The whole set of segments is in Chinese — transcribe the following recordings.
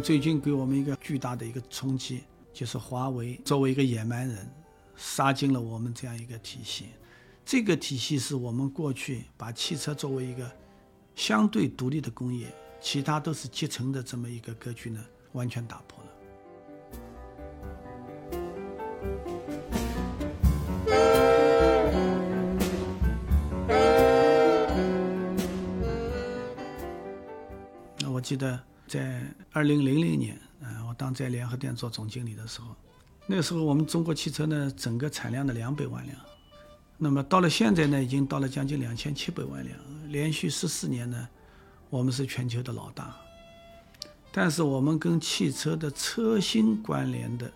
最近给我们一个巨大的一个冲击，就是华为作为一个野蛮人，杀进了我们这样一个体系。这个体系是我们过去把汽车作为一个相对独立的工业，其他都是集成的这么一个格局呢，完全打破了。那我记得在二零零零年，啊，我当在联合店做总经理的时候，那个时候我们中国汽车呢，整个产量的两百万辆，那么到了现在呢，已经到了将近两千七百万辆，连续十四年呢，我们是全球的老大。但是我们跟汽车的车芯关联的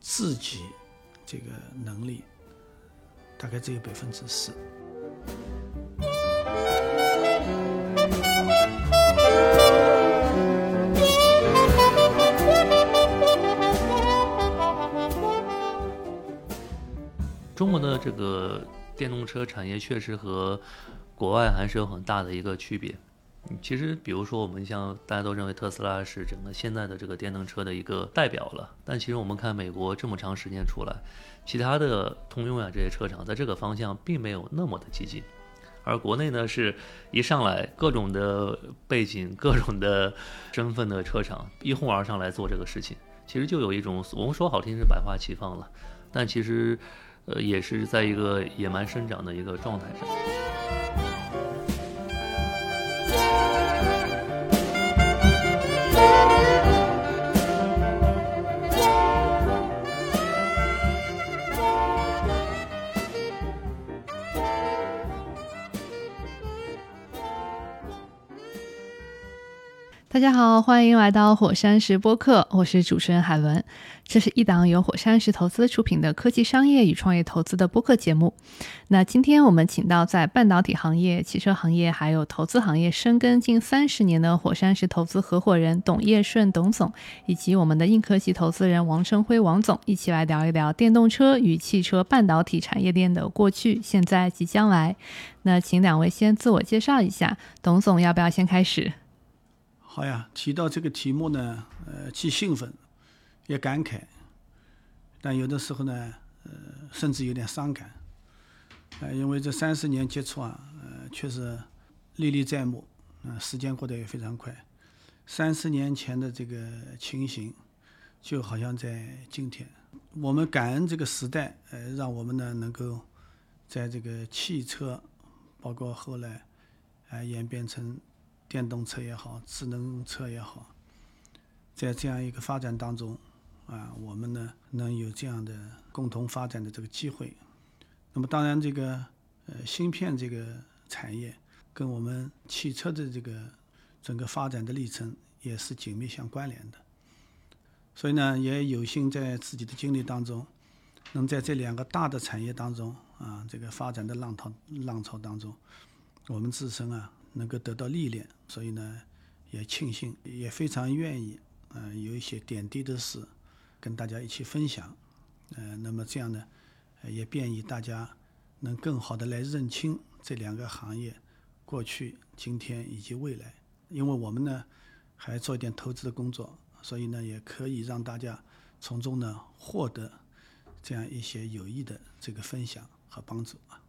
自己这个能力，大概只有百分之四。中国的这个电动车产业确实和国外还是有很大的一个区别。其实，比如说我们像大家都认为特斯拉是整个现在的这个电动车的一个代表了，但其实我们看美国这么长时间出来，其他的通用啊这些车厂在这个方向并没有那么的激进，而国内呢是一上来各种的背景、各种的身份的车厂一哄而上来做这个事情，其实就有一种我们说好听是百花齐放了，但其实。呃，也是在一个野蛮生长的一个状态上。大家好，欢迎来到火山石播客，我是主持人海伦。这是一档由火山石投资出品的科技商业与创业投资的播客节目。那今天我们请到在半导体行业、汽车行业还有投资行业深耕近三十年的火山石投资合伙人董业顺董总，以及我们的硬科技投资人王成辉王总，一起来聊一聊电动车与汽车半导体产业链的过去、现在及将来。那请两位先自我介绍一下，董总要不要先开始？好呀，提到这个题目呢，呃，既兴奋。也感慨，但有的时候呢，呃，甚至有点伤感，呃，因为这三十年接触啊，呃，确实历历在目，啊，时间过得也非常快。三十年前的这个情形，就好像在今天。我们感恩这个时代，呃，让我们呢能够在这个汽车，包括后来啊演变成电动车也好，智能车也好，在这样一个发展当中。啊，我们呢能有这样的共同发展的这个机会。那么当然，这个呃芯片这个产业跟我们汽车的这个整个发展的历程也是紧密相关联的。所以呢，也有幸在自己的经历当中，能在这两个大的产业当中啊，这个发展的浪涛浪潮当中，我们自身啊能够得到历练。所以呢，也庆幸，也非常愿意，嗯，有一些点滴的事。跟大家一起分享，呃，那么这样呢，也便于大家能更好的来认清这两个行业过去、今天以及未来。因为我们呢还做一点投资的工作，所以呢也可以让大家从中呢获得这样一些有益的这个分享和帮助啊。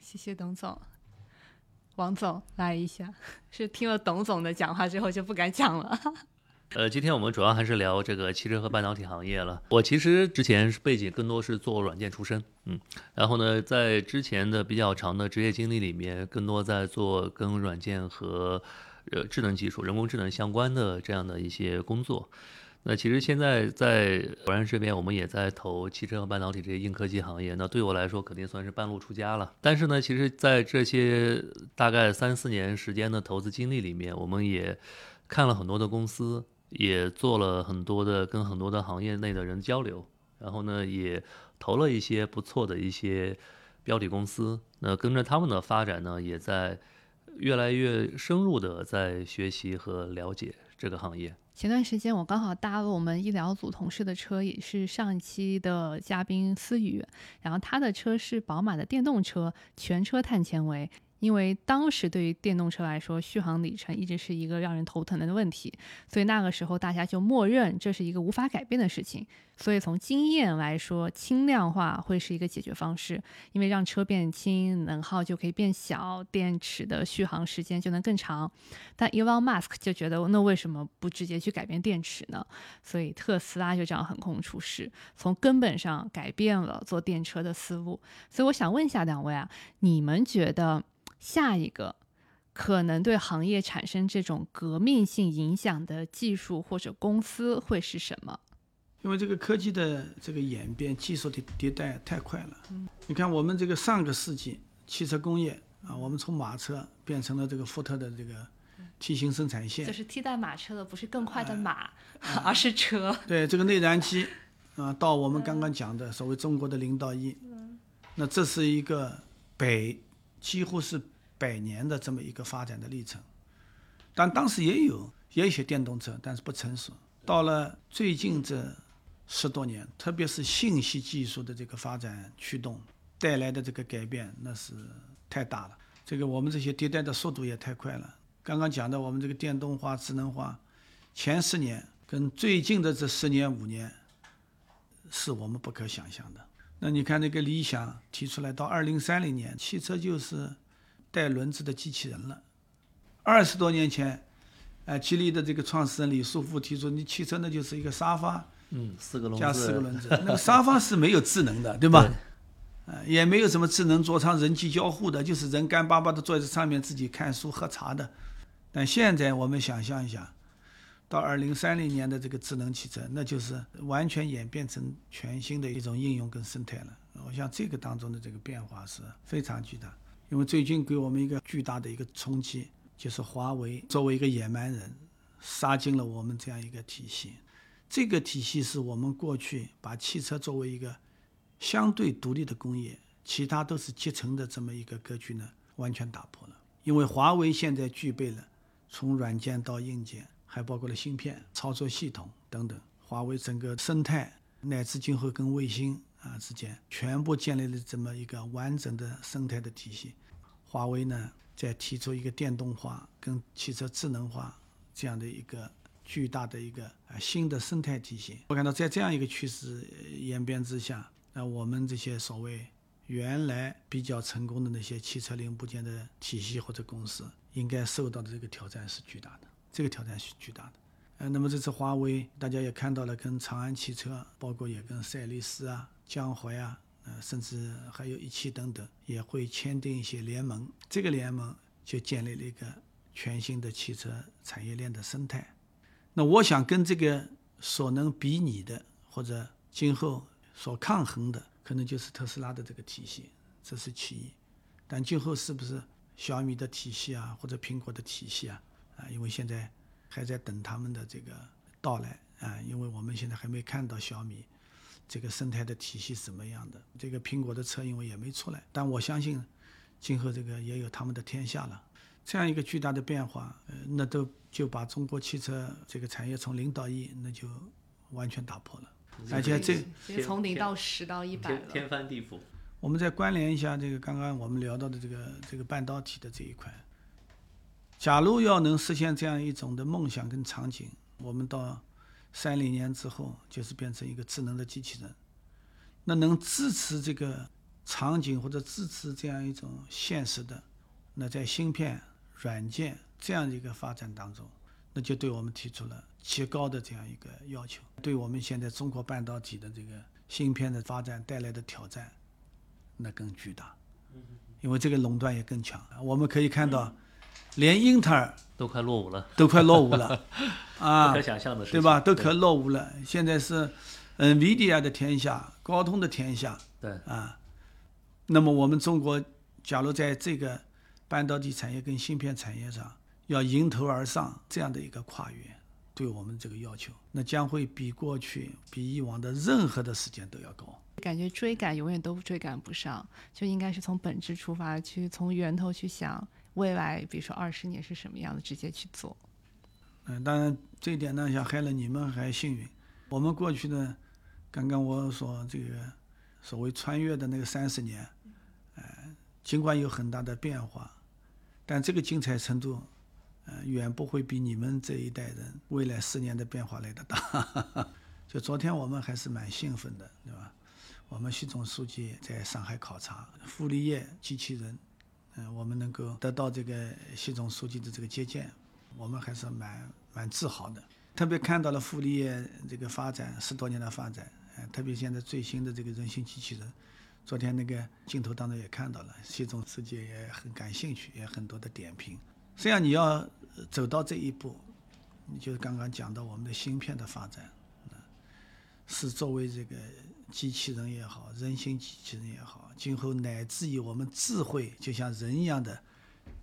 谢谢董总，王总来一下，是听了董总的讲话之后就不敢讲了。呃，今天我们主要还是聊这个汽车和半导体行业了。我其实之前背景更多是做软件出身，嗯，然后呢，在之前的比较长的职业经历里面，更多在做跟软件和呃智能技术、人工智能相关的这样的一些工作。那其实现在在火山这边，我们也在投汽车和半导体这些硬科技行业。那对我来说，肯定算是半路出家了。但是呢，其实在这些大概三四年时间的投资经历里面，我们也看了很多的公司。也做了很多的跟很多的行业内的人交流，然后呢，也投了一些不错的一些标的公司。那跟着他们的发展呢，也在越来越深入的在学习和了解这个行业。前段时间我刚好搭了我们医疗组同事的车，也是上一期的嘉宾思雨，然后他的车是宝马的电动车，全车碳纤维。因为当时对于电动车来说，续航里程一直是一个让人头疼的问题，所以那个时候大家就默认这是一个无法改变的事情。所以从经验来说，轻量化会是一个解决方式，因为让车变轻，能耗就可以变小，电池的续航时间就能更长。但 Elon Musk 就觉得，那为什么不直接去改变电池呢？所以特斯拉就这样横空出世，从根本上改变了做电车的思路。所以我想问一下两位啊，你们觉得？下一个可能对行业产生这种革命性影响的技术或者公司会是什么？因为这个科技的这个演变、技术的迭代太快了。嗯，你看我们这个上个世纪汽车工业啊，我们从马车变成了这个福特的这个 T 型生产线，就是替代马车的不是更快的马，而是车。对这个内燃机 啊，到我们刚刚讲的所谓中国的零到一，那这是一个北。几乎是百年的这么一个发展的历程，但当时也有也有一些电动车，但是不成熟。到了最近这十多年，特别是信息技术的这个发展驱动带来的这个改变，那是太大了。这个我们这些迭代的速度也太快了。刚刚讲的我们这个电动化、智能化，前十年跟最近的这十年五年，是我们不可想象的。那你看那个理想提出来，到二零三零年，汽车就是带轮子的机器人了。二十多年前，哎，吉利的这个创始人李书福提出，你汽车那就是一个沙发，嗯，四个轮子加四个轮子，那个沙发是没有智能的，对吧？呃，也没有什么智能座舱、人机交互的，就是人干巴巴的坐在上面自己看书喝茶的。但现在我们想象一下。到二零三零年的这个智能汽车，那就是完全演变成全新的一种应用跟生态了。我想这个当中的这个变化是非常巨大，因为最近给我们一个巨大的一个冲击，就是华为作为一个野蛮人，杀进了我们这样一个体系。这个体系是我们过去把汽车作为一个相对独立的工业，其他都是集成的这么一个格局呢，完全打破了。因为华为现在具备了从软件到硬件。还包括了芯片、操作系统等等，华为整个生态乃至今后跟卫星啊之间，全部建立了这么一个完整的生态的体系。华为呢，在提出一个电动化跟汽车智能化这样的一个巨大的一个啊新的生态体系。我感到在这样一个趋势演变之下，那我们这些所谓原来比较成功的那些汽车零部件的体系或者公司，应该受到的这个挑战是巨大的。这个挑战是巨大的，呃，那么这次华为大家也看到了，跟长安汽车，包括也跟赛力斯啊、江淮啊，呃，甚至还有一汽等等，也会签订一些联盟。这个联盟就建立了一个全新的汽车产业链的生态。那我想跟这个所能比拟的，或者今后所抗衡的，可能就是特斯拉的这个体系，这是其一。但今后是不是小米的体系啊，或者苹果的体系啊？啊，因为现在还在等他们的这个到来啊，因为我们现在还没看到小米这个生态的体系什么样的。这个苹果的车因为也没出来，但我相信今后这个也有他们的天下了。这样一个巨大的变化，呃，那都就把中国汽车这个产业从零到一，那就完全打破了。而且这从零到十到一百天翻地覆。我们再关联一下这个刚刚我们聊到的这个这个半导体的这一块。假如要能实现这样一种的梦想跟场景，我们到三零年之后就是变成一个智能的机器人，那能支持这个场景或者支持这样一种现实的，那在芯片、软件这样的一个发展当中，那就对我们提出了极高的这样一个要求，对我们现在中国半导体的这个芯片的发展带来的挑战，那更巨大，因为这个垄断也更强。我们可以看到。连英特尔都快落伍了，都快落伍了，啊，不可想象的事对吧？都可落伍了。现在是，嗯，NVIDIA 的天下，高通的天下，对，啊，那么我们中国，假如在这个半导体产业跟芯片产业上要迎头而上这样的一个跨越，对我们这个要求，那将会比过去、比以往的任何的时间都要高。感觉追赶永远都追赶不上，就应该是从本质出发，去从源头去想。未来，比如说二十年是什么样的，直接去做。嗯，当然这一点呢，像海伦你们还幸运。我们过去呢，刚刚我说这个所谓穿越的那个三十年，呃，尽管有很大的变化，但这个精彩程度，呃，远不会比你们这一代人未来十年的变化来的大。就昨天我们还是蛮兴奋的，对吧？我们习总书记在上海考察傅立叶机器人，嗯，我们能够得到这个习总书记的这个接见，我们还是蛮蛮自豪的。特别看到了傅立叶这个发展十多年的发展，呃，特别现在最新的这个人形机器人，昨天那个镜头当中也看到了，习总书记也很感兴趣，也很多的点评。实际上你要走到这一步，你就刚刚讲到我们的芯片的发展，是作为这个。机器人也好，人形机器人也好，今后乃至于我们智慧就像人一样的，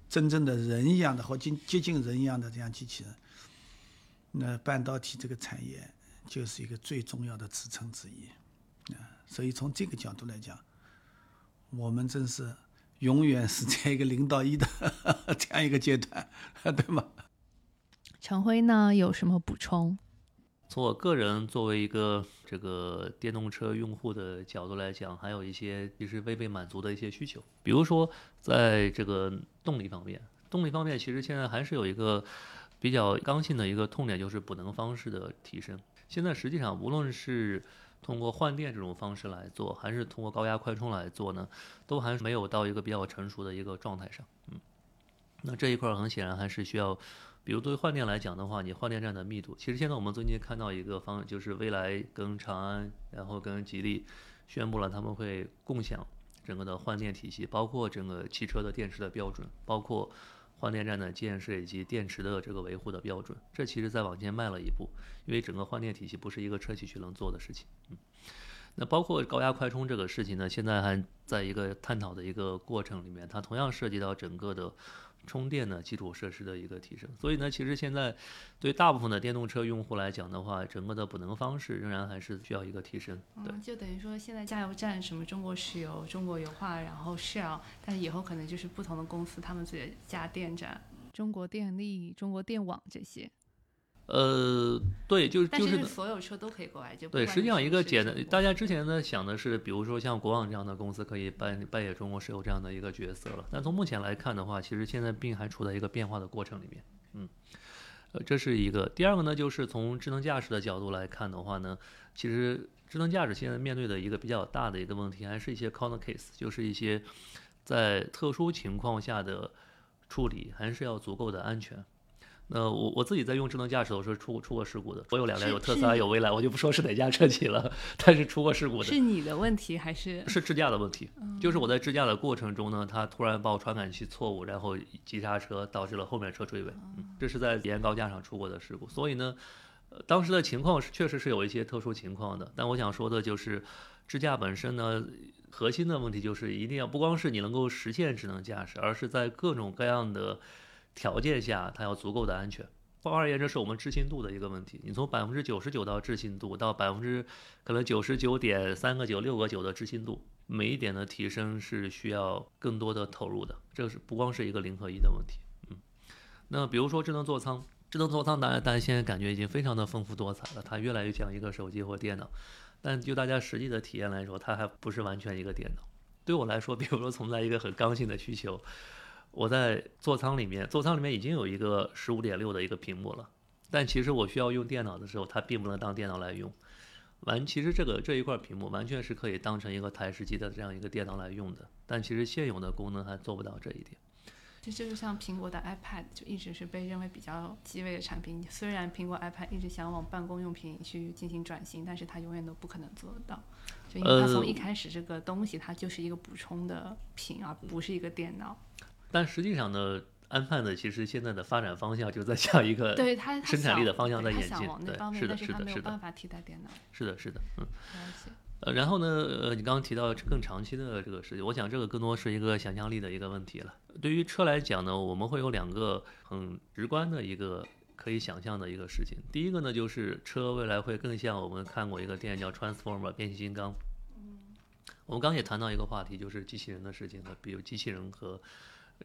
真正的人一样的或近接近人一样的这样机器人，那半导体这个产业就是一个最重要的支撑之一啊。所以从这个角度来讲，我们真是永远是在一个零到一的 这样一个阶段，对吗？陈辉呢，有什么补充？从我个人作为一个这个电动车用户的角度来讲，还有一些其实未被满足的一些需求，比如说在这个动力方面，动力方面其实现在还是有一个比较刚性的一个痛点，就是补能方式的提升。现在实际上无论是通过换电这种方式来做，还是通过高压快充来做呢，都还没有到一个比较成熟的一个状态上。嗯，那这一块很显然还是需要。比如对于换电来讲的话，你换电站的密度，其实现在我们最近看到一个方，就是蔚来跟长安，然后跟吉利宣布了他们会共享整个的换电体系，包括整个汽车的电池的标准，包括换电站的建设以及电池的这个维护的标准。这其实在往前迈了一步，因为整个换电体系不是一个车企去能做的事情。嗯，那包括高压快充这个事情呢，现在还在一个探讨的一个过程里面，它同样涉及到整个的。充电的基础设施的一个提升，所以呢，其实现在对大部分的电动车用户来讲的话，整个的补能方式仍然还是需要一个提升。对，就等于说现在加油站什么中国石油、中国油化，然后 Shell，但以后可能就是不同的公司他们自己的加电站，中国电力、中国电网这些。呃，对，就是就是所有车都可以过来，就对。实际上，一个简单，大家之前呢想的是，比如说像国网这样的公司可以扮扮演中国石油这样的一个角色了。但从目前来看的话，其实现在并还处在一个变化的过程里面。嗯，呃，这是一个。第二个呢，就是从智能驾驶的角度来看的话呢，其实智能驾驶现在面对的一个比较大的一个问题，还是一些 corner case，就是一些在特殊情况下的处理，还是要足够的安全。那我我自己在用智能驾驶的时候出过出过事故的，我有两辆，有特斯拉，有蔚来，我就不说是哪家车企了，但是出过事故的。是你的问题还是？是智驾的问题，就是我在智驾的过程中呢，它突然报传感器错误，然后急刹车，导致了后面车追尾。这是在沿高架上出过的事故，所以呢，当时的情况是确实是有一些特殊情况的。但我想说的就是，智驾本身呢，核心的问题就是一定要不光是你能够实现智能驾驶，而是在各种各样的。条件下，它要足够的安全。换而言，这是我们置信度的一个问题。你从百分之九十九到置信度，到百分之可能九十九点三个九、六个九的置信度，每一点的提升是需要更多的投入的。这是不光是一个零和一的问题。嗯，那比如说智能座舱，智能座舱大家大家现在感觉已经非常的丰富多彩了，它越来越像一个手机或电脑。但就大家实际的体验来说，它还不是完全一个电脑。对我来说，比如说存在一个很刚性的需求。我在座舱里面，座舱里面已经有一个十五点六的一个屏幕了，但其实我需要用电脑的时候，它并不能当电脑来用。完，其实这个这一块屏幕完全是可以当成一个台式机的这样一个电脑来用的，但其实现有的功能还做不到这一点。这就是像苹果的 iPad，就一直是被认为比较鸡肋的产品。虽然苹果 iPad 一直想往办公用品去进行转型，但是它永远都不可能做得到，就因为它从一开始这个东西它就是一个补充的品，而不是一个电脑。但实际上呢，iPad 其实现在的发展方向就在向一个对它生产力的方向在演进，对，是的，是的，是的，没办法替代电脑，是的，是的，嗯。呃，然后呢，呃，你刚刚提到更长期的这个事情，我想这个更多是一个想象力的一个问题了。对于车来讲呢，我们会有两个很直观的一个可以想象的一个事情。第一个呢，就是车未来会更像我们看过一个电影叫《Transformer》变形金刚。嗯。我们刚也谈到一个话题，就是机器人的事情呢，比如机器人和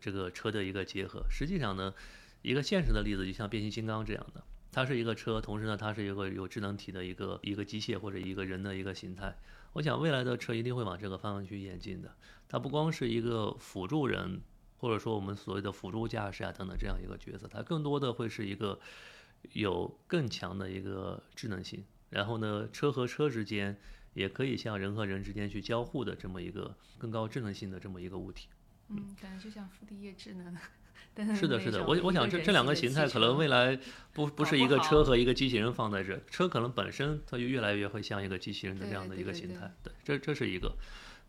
这个车的一个结合，实际上呢，一个现实的例子就像变形金刚这样的，它是一个车，同时呢，它是一个有智能体的一个一个机械或者一个人的一个形态。我想未来的车一定会往这个方向去演进的，它不光是一个辅助人或者说我们所谓的辅助驾驶啊等等这样一个角色，它更多的会是一个有更强的一个智能性，然后呢，车和车之间也可以像人和人之间去交互的这么一个更高智能性的这么一个物体。嗯，感觉就像复地业智能。是的，是的，我我想这这两个形态可能未来不不是一个车和一个机器人放在这，车可能本身它就越来越会像一个机器人的这样的一个形态。对，这这是一个。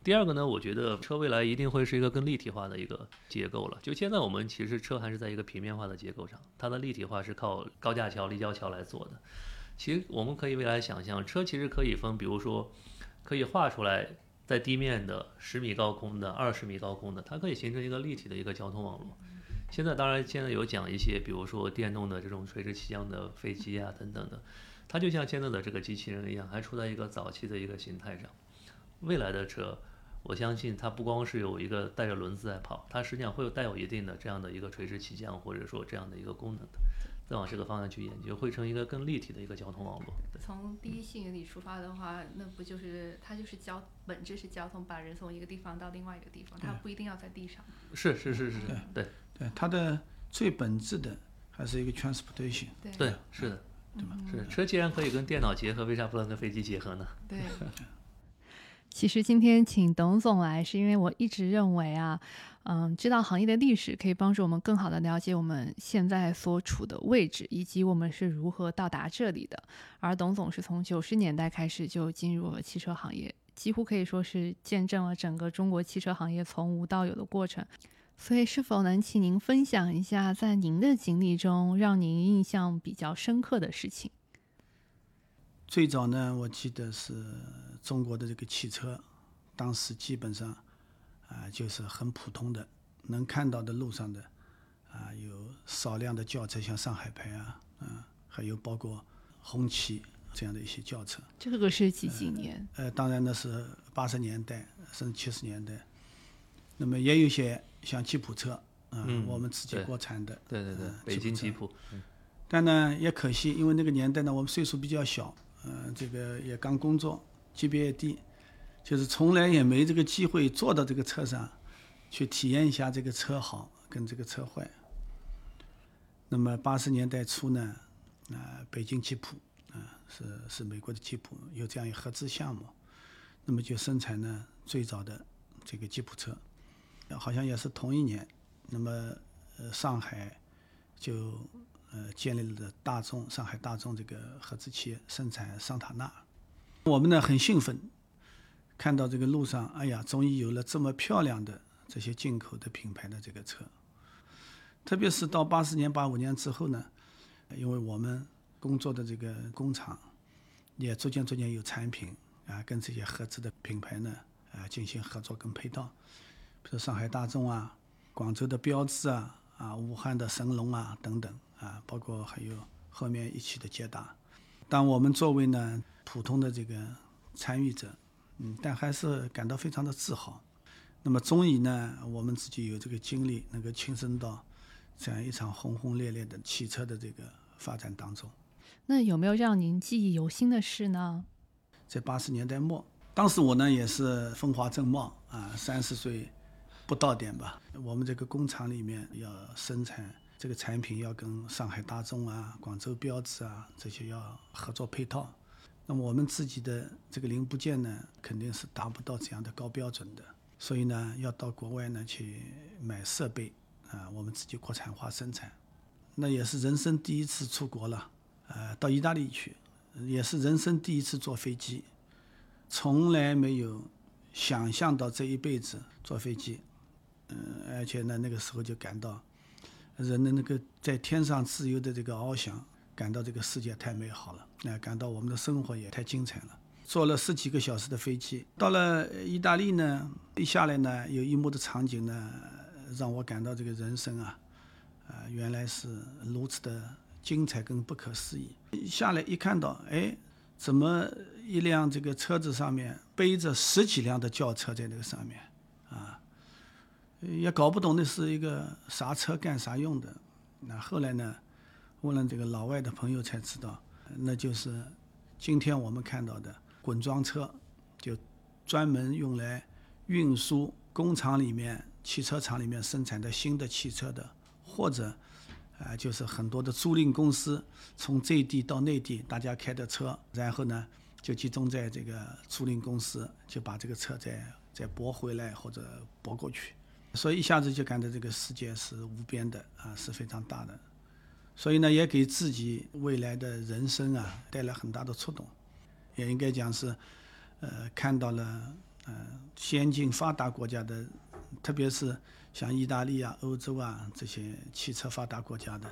第二个呢，我觉得车未来一定会是一个更立体化的一个结构了。就现在我们其实车还是在一个平面化的结构上，它的立体化是靠高架桥、立交桥来做的。其实我们可以未来想象，车其实可以分，比如说可以画出来在地面的十米高空的、二十米高空的，它可以形成一个立体的一个交通网络。现在当然现在有讲一些，比如说电动的这种垂直起降的飞机啊等等的，它就像现在的这个机器人一样，还处在一个早期的一个形态上。未来的车，我相信它不光是有一个带着轮子在跑，它实际上会有带有一定的这样的一个垂直起降或者说这样的一个功能的。再往这个方向去研究，会成一个更立体的一个交通网络。从第一性原理出发的话，那不就是它就是交本质是交通，把人从一个地方到另外一个地方，它不一定要在地上。是是是是，对对对，它的最本质的还是一个 transportation。对，是的，对吧？是车既然可以跟电脑结合，为啥不能跟飞机结合呢？对。其实今天请董总来，是因为我一直认为啊，嗯，知道行业的历史可以帮助我们更好的了解我们现在所处的位置，以及我们是如何到达这里的。而董总是从九十年代开始就进入了汽车行业，几乎可以说是见证了整个中国汽车行业从无到有的过程。所以，是否能请您分享一下，在您的经历中让您印象比较深刻的事情？最早呢，我记得是中国的这个汽车，当时基本上啊就是很普通的，能看到的路上的啊有少量的轿车，像上海牌啊，嗯，还有包括红旗这样的一些轿车。这个是几几年？呃，当然那是八十年代甚至七十年代。那么也有些像吉普车，嗯，我们自己国产的，对对对，北京吉普。但呢，也可惜，因为那个年代呢，我们岁数比较小。嗯，这个也刚工作，级别也低，就是从来也没这个机会坐到这个车上，去体验一下这个车好跟这个车坏。那么八十年代初呢，啊，北京吉普啊，是是美国的吉普有这样一合资项目，那么就生产呢最早的这个吉普车，好像也是同一年，那么呃上海就。呃，建立了大众上海大众这个合资企业生产桑塔纳，我们呢很兴奋，看到这个路上，哎呀，终于有了这么漂亮的这些进口的品牌的这个车。特别是到八四年、八五年之后呢，因为我们工作的这个工厂也逐渐逐渐有产品啊，跟这些合资的品牌呢啊进行合作跟配套，比如上海大众啊、广州的标致啊、啊武汉的神龙啊等等。啊，包括还有后面一汽的捷达，但我们作为呢普通的这个参与者，嗯，但还是感到非常的自豪。那么终于呢，我们自己有这个经历，能够亲身到这样一场轰轰烈烈的汽车的这个发展当中。那有没有让您记忆犹新的事呢？在八十年代末，当时我呢也是风华正茂啊，三十岁不到点吧。我们这个工厂里面要生产。这个产品要跟上海大众啊、广州标致啊这些要合作配套，那么我们自己的这个零部件呢，肯定是达不到这样的高标准的，所以呢，要到国外呢去买设备啊，我们自己国产化生产，那也是人生第一次出国了，呃，到意大利去，也是人生第一次坐飞机，从来没有想象到这一辈子坐飞机，嗯，而且呢，那个时候就感到。人的那个在天上自由的这个翱翔，感到这个世界太美好了，那感到我们的生活也太精彩了。坐了十几个小时的飞机，到了意大利呢，一下来呢，有一幕的场景呢，让我感到这个人生啊，啊，原来是如此的精彩跟不可思议。下来一看到，哎，怎么一辆这个车子上面背着十几辆的轿车在那个上面，啊？也搞不懂那是一个啥车干啥用的，那后来呢，问了这个老外的朋友才知道，那就是今天我们看到的滚装车，就专门用来运输工厂里面汽车厂里面生产的新的汽车的，或者啊，就是很多的租赁公司从这地到内地，大家开的车，然后呢就集中在这个租赁公司，就把这个车再再驳回来或者驳过去，所以一下子就感到这个世界是无边的啊，是非常大的，所以呢也给自己未来的人生啊带来很大的触动，也应该讲是呃看到了呃先进发达国家的。特别是像意大利啊、欧洲啊这些汽车发达国家的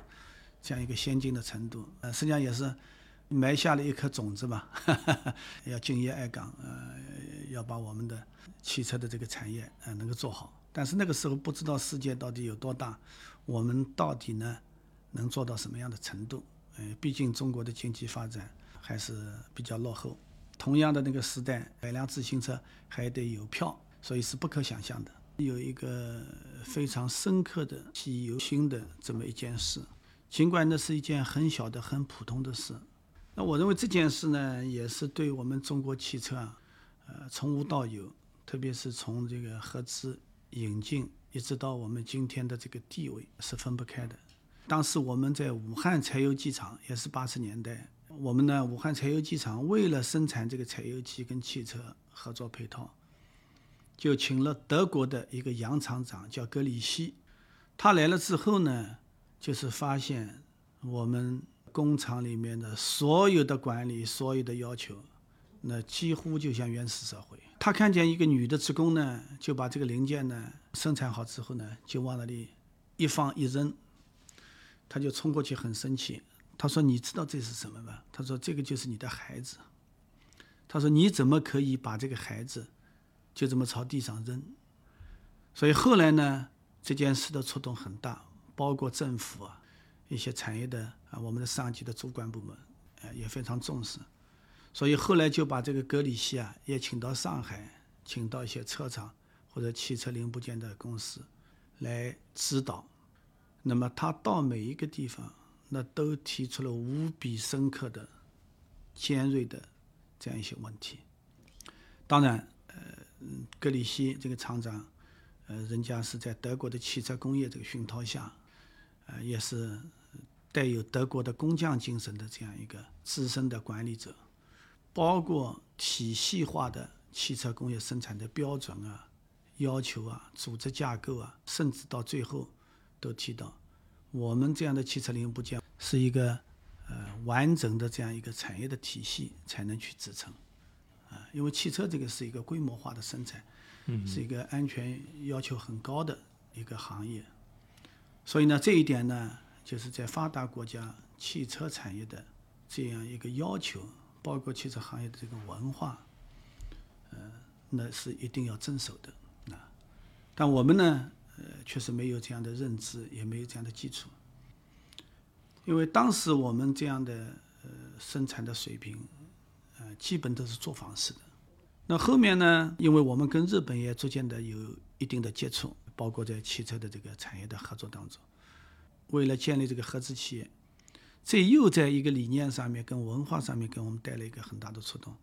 这样一个先进的程度，呃，实际上也是埋下了一颗种子吧。要敬业爱岗，呃，要把我们的汽车的这个产业呃能够做好。但是那个时候不知道世界到底有多大，我们到底呢能做到什么样的程度？呃，毕竟中国的经济发展还是比较落后。同样的那个时代，买辆自行车还得有票，所以是不可想象的。有一个非常深刻的记忆犹新的这么一件事，尽管那是一件很小的、很普通的事，那我认为这件事呢，也是对我们中国汽车啊，呃，从无到有，特别是从这个合资引进，一直到我们今天的这个地位是分不开的。当时我们在武汉柴油机厂，也是八十年代，我们呢，武汉柴油机厂为了生产这个柴油机跟汽车合作配套。就请了德国的一个洋厂长，叫格里希。他来了之后呢，就是发现我们工厂里面的所有的管理、所有的要求，那几乎就像原始社会。他看见一个女的职工呢，就把这个零件呢生产好之后呢，就往那里一放一扔，他就冲过去很生气。他说：“你知道这是什么吗？”他说：“这个就是你的孩子。”他说：“你怎么可以把这个孩子？”就这么朝地上扔，所以后来呢，这件事的触动很大，包括政府啊，一些产业的啊，我们的上级的主管部门，呃，也非常重视，所以后来就把这个格里希啊，也请到上海，请到一些车厂或者汽车零部件的公司来指导。那么他到每一个地方，那都提出了无比深刻的、尖锐的这样一些问题。当然。呃，格里希这个厂长，呃，人家是在德国的汽车工业这个熏陶下，呃，也是带有德国的工匠精神的这样一个资深的管理者，包括体系化的汽车工业生产的标准啊、要求啊、组织架构啊，甚至到最后都提到，我们这样的汽车零部件是一个呃完整的这样一个产业的体系才能去支撑。啊，因为汽车这个是一个规模化的生产，是一个安全要求很高的一个行业，所以呢，这一点呢，就是在发达国家汽车产业的这样一个要求，包括汽车行业的这个文化，呃，那是一定要遵守的啊。但我们呢，呃，确实没有这样的认知，也没有这样的基础，因为当时我们这样的呃生产的水平。呃，基本都是作坊式的。那后面呢？因为我们跟日本也逐渐的有一定的接触，包括在汽车的这个产业的合作当中，为了建立这个合资企业，这又在一个理念上面、跟文化上面给我们带来一个很大的触动。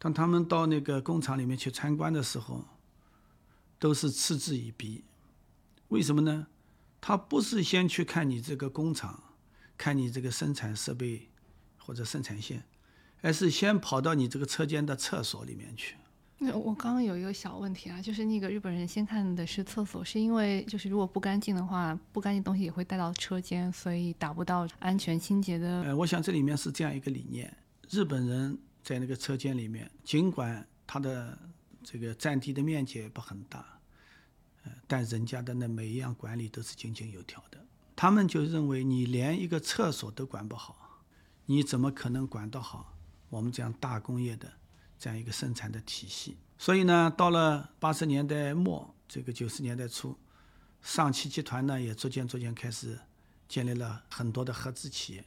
当他们到那个工厂里面去参观的时候，都是嗤之以鼻。为什么呢？他不是先去看你这个工厂，看你这个生产设备或者生产线。而是先跑到你这个车间的厕所里面去。那我刚刚有一个小问题啊，就是那个日本人先看的是厕所，是因为就是如果不干净的话，不干净东西也会带到车间，所以达不到安全清洁的。呃，我想这里面是这样一个理念：日本人在那个车间里面，尽管他的这个占地的面积也不很大，但人家的那每一样管理都是井井有条的。他们就认为你连一个厕所都管不好，你怎么可能管得好？我们这样大工业的这样一个生产的体系，所以呢，到了八十年代末，这个九十年代初，上汽集团呢也逐渐逐渐开始建立了很多的合资企业。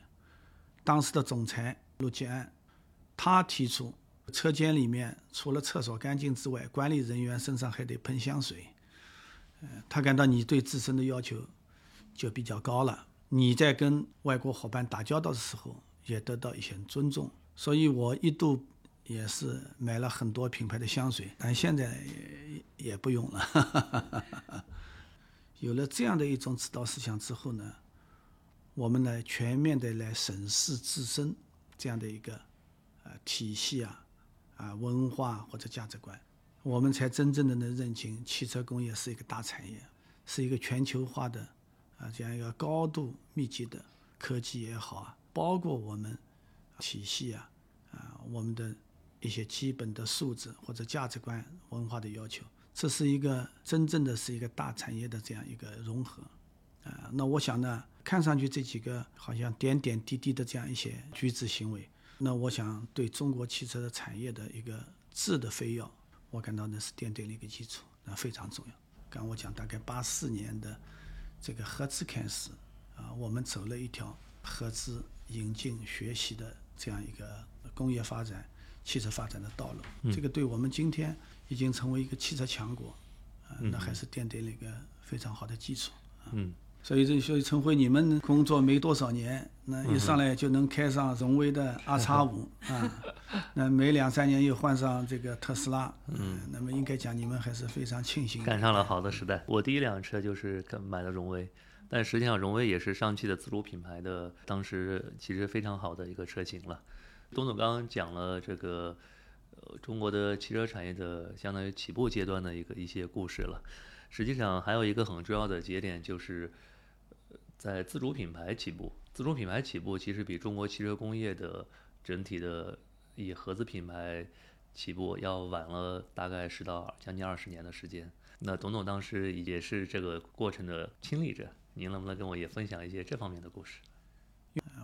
当时的总裁陆吉安，他提出车间里面除了厕所干净之外，管理人员身上还得喷香水。他感到你对自身的要求就比较高了，你在跟外国伙伴打交道的时候也得到一些尊重。所以我一度也是买了很多品牌的香水，但现在也不用了。有了这样的一种指导思想之后呢，我们呢全面的来审视自身这样的一个呃体系啊啊文化或者价值观，我们才真正的能认清汽车工业是一个大产业，是一个全球化的啊这样一个高度密集的科技也好啊，包括我们体系啊啊我们的一些基本的素质或者价值观文化的要求。这是一个真正的是一个大产业的这样一个融合，啊，那我想呢，看上去这几个好像点点滴滴的这样一些举止行为，那我想对中国汽车的产业的一个质的飞跃，我感到那是奠定了一个基础，那非常重要。刚我讲大概八四年的这个合资开始，啊，我们走了一条合资引进学习的这样一个工业发展、汽车发展的道路，这个对我们今天。已经成为一个汽车强国，啊，那还是奠定了一个非常好的基础。嗯，所以这所以陈辉，你们工作没多少年，那一上来就能开上荣威的 R 叉五 啊，那每两三年又换上这个特斯拉，嗯，那么应该讲你们还是非常庆幸。赶上了好的时代。我第一辆车就是买了荣威，但实际上荣威也是上汽的自主品牌的，当时其实非常好的一个车型了。董总刚刚讲了这个。呃，中国的汽车产业的相当于起步阶段的一个一些故事了。实际上还有一个很重要的节点，就是在自主品牌起步。自主品牌起步其实比中国汽车工业的整体的以合资品牌起步要晚了大概十到将近二十年的时间。那董总当时也是这个过程的亲历者，您能不能跟我也分享一些这方面的故事？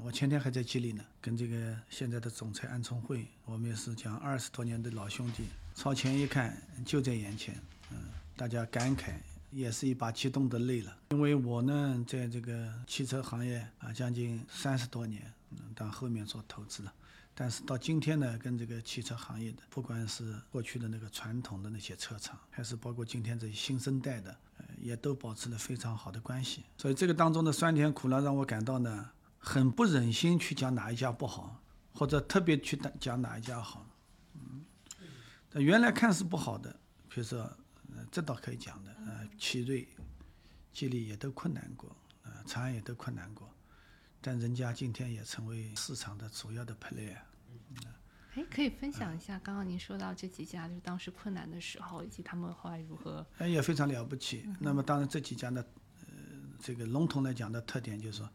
我前天还在吉林呢，跟这个现在的总裁安聪慧，我们也是讲二十多年的老兄弟，朝前一看就在眼前，嗯，大家感慨，也是一把激动的泪了。因为我呢，在这个汽车行业啊，将近三十多年，嗯，到后面做投资了，但是到今天呢，跟这个汽车行业的，不管是过去的那个传统的那些车厂，还是包括今天这些新生代的，也都保持了非常好的关系。所以这个当中的酸甜苦辣，让我感到呢。很不忍心去讲哪一家不好，或者特别去讲哪一家好，嗯，那原来看似不好的，比如说，这倒可以讲的，呃，奇瑞、吉利也都困难过，呃，长安也都困难过，但人家今天也成为市场的主要的 player。哎，可以分享一下刚刚您说到这几家，就是当时困难的时候，以及他们后来如何？哎，也非常了不起。那么当然这几家呢，呃，这个笼统来讲的特点就是说。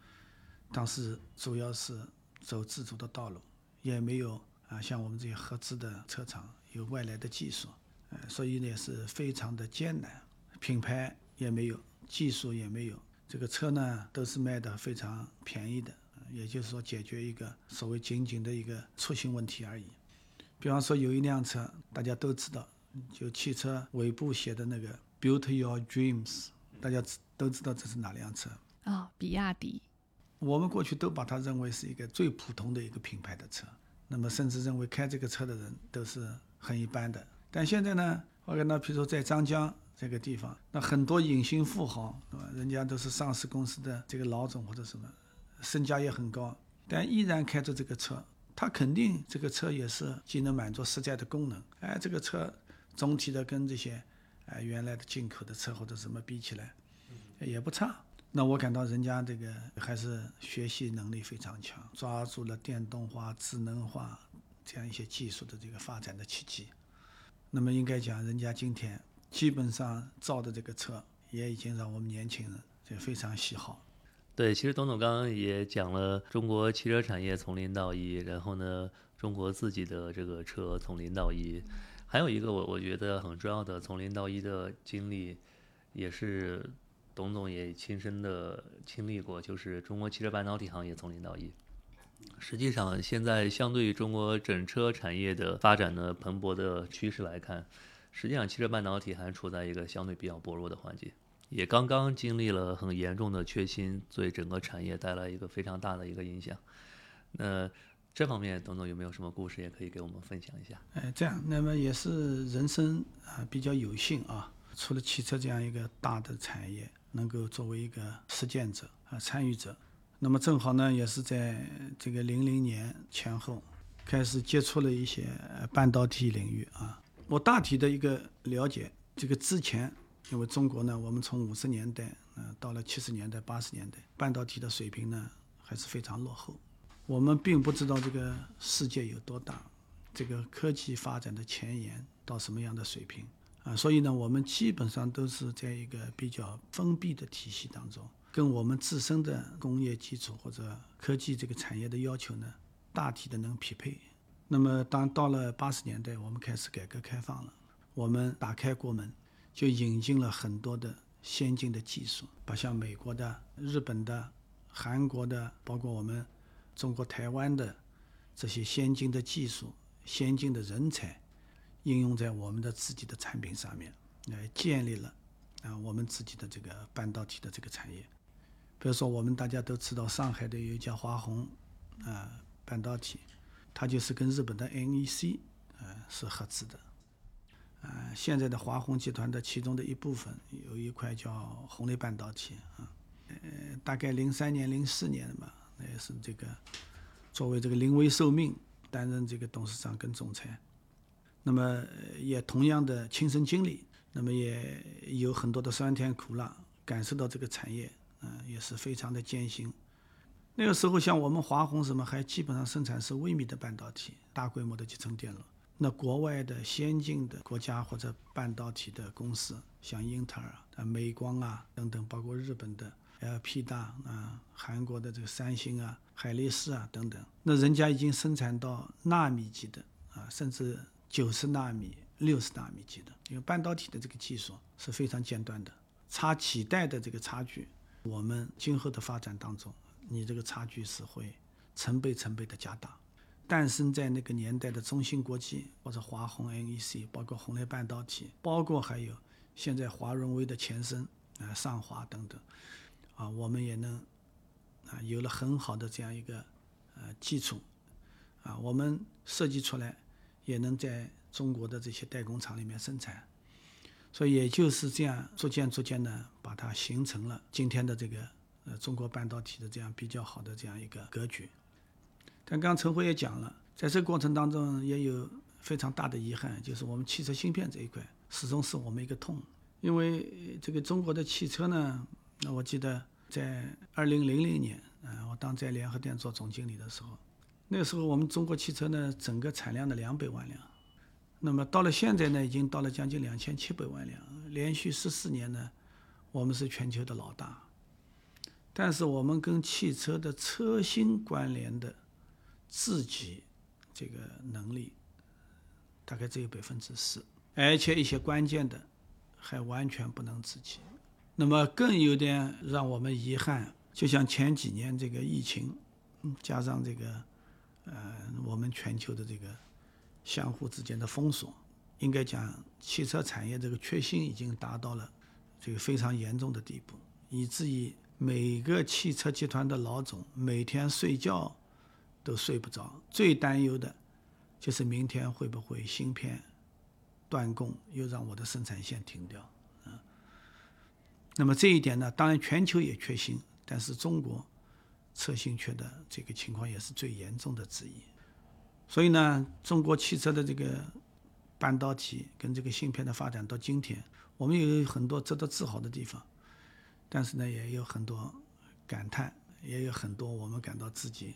当时主要是走自主的道路，也没有啊像我们这些合资的车厂有外来的技术，呃，所以呢是非常的艰难，品牌也没有，技术也没有，这个车呢都是卖的非常便宜的，也就是说解决一个所谓仅仅的一个出行问题而已。比方说有一辆车，大家都知道，就汽车尾部写的那个 “Build Your Dreams”，大家都知道这是哪辆车啊？比亚迪。我们过去都把它认为是一个最普通的一个品牌的车，那么甚至认为开这个车的人都是很一般的。但现在呢，我看到，比如说在张江这个地方，那很多隐形富豪，对吧？人家都是上市公司的这个老总或者什么，身价也很高，但依然开着这个车。他肯定这个车也是既能满足实在的功能，哎，这个车总体的跟这些哎原来的进口的车或者什么比起来，也不差。那我感到人家这个还是学习能力非常强，抓住了电动化、智能化这样一些技术的这个发展的契机。那么应该讲，人家今天基本上造的这个车，也已经让我们年轻人就非常喜好。对，其实董总刚刚也讲了中国汽车产业从零到一，然后呢，中国自己的这个车从零到一，还有一个我我觉得很重要的从零到一的经历，也是。董总也亲身的经历过，就是中国汽车半导体行业从零到一。实际上，现在相对于中国整车产业的发展的蓬勃的趋势来看，实际上汽车半导体还处在一个相对比较薄弱的环节，也刚刚经历了很严重的缺芯，对整个产业带来一个非常大的一个影响。那这方面，董总有没有什么故事也可以给我们分享一下？哎，这样，那么也是人生啊比较有幸啊，除了汽车这样一个大的产业。能够作为一个实践者啊参与者，那么正好呢，也是在这个零零年前后开始接触了一些半导体领域啊。我大体的一个了解这个之前，因为中国呢，我们从五十年代，嗯，到了七十年代、八十年代，半导体的水平呢还是非常落后。我们并不知道这个世界有多大，这个科技发展的前沿到什么样的水平啊？所以呢，我们基本上都是在一个比较封闭的体系当中，跟我们自身的工业基础或者科技这个产业的要求呢，大体的能匹配。那么，当到了八十年代，我们开始改革开放了。我们打开国门，就引进了很多的先进的技术，把像美国的、日本的、韩国的，包括我们中国台湾的这些先进的技术、先进的人才，应用在我们的自己的产品上面，来建立了啊我们自己的这个半导体的这个产业。比如说，我们大家都知道，上海的有一家华虹啊半导体，它就是跟日本的 NEC 啊是合资的。呃，现在的华虹集团的其中的一部分有一块叫红雷半导体啊，呃，大概零三年、零四年吧，那也是这个作为这个临危受命担任这个董事长跟总裁，那么也同样的亲身经历，那么也有很多的酸甜苦辣，感受到这个产业，嗯，也是非常的艰辛。那个时候，像我们华虹什么还基本上生产是微米的半导体，大规模的集成电路。那国外的先进的国家或者半导体的公司，像英特尔啊、美光啊等等，包括日本的 LP 大啊、韩国的这个三星啊、海力士啊等等，那人家已经生产到纳米级的啊，甚至九十纳米、六十纳米级的。因为半导体的这个技术是非常尖端的，差几代的这个差距，我们今后的发展当中，你这个差距是会成倍成倍的加大。诞生在那个年代的中芯国际或者华虹 NEC，包括红雷半导体，包括还有现在华润微的前身啊上华等等，啊，我们也能啊有了很好的这样一个呃基础，啊，我们设计出来也能在中国的这些代工厂里面生产，所以也就是这样逐渐逐渐的把它形成了今天的这个呃中国半导体的这样比较好的这样一个格局。但刚刚陈辉也讲了，在这个过程当中也有非常大的遗憾，就是我们汽车芯片这一块始终是我们一个痛。因为这个中国的汽车呢，那我记得在二零零零年，嗯，我当在联合电做总经理的时候，那个时候我们中国汽车呢整个产量的两百万辆，那么到了现在呢，已经到了将近两千七百万辆，连续十四年呢，我们是全球的老大。但是我们跟汽车的车芯关联的。自己这个能力大概只有百分之十，而且一些关键的还完全不能自己。那么更有点让我们遗憾，就像前几年这个疫情，加上这个呃我们全球的这个相互之间的封锁，应该讲汽车产业这个缺芯已经达到了这个非常严重的地步，以至于每个汽车集团的老总每天睡觉。都睡不着，最担忧的，就是明天会不会芯片断供，又让我的生产线停掉，啊。那么这一点呢，当然全球也缺芯，但是中国测芯缺的这个情况也是最严重的之一。所以呢，中国汽车的这个半导体跟这个芯片的发展到今天，我们有很多值得自豪的地方，但是呢，也有很多感叹，也有很多我们感到自己。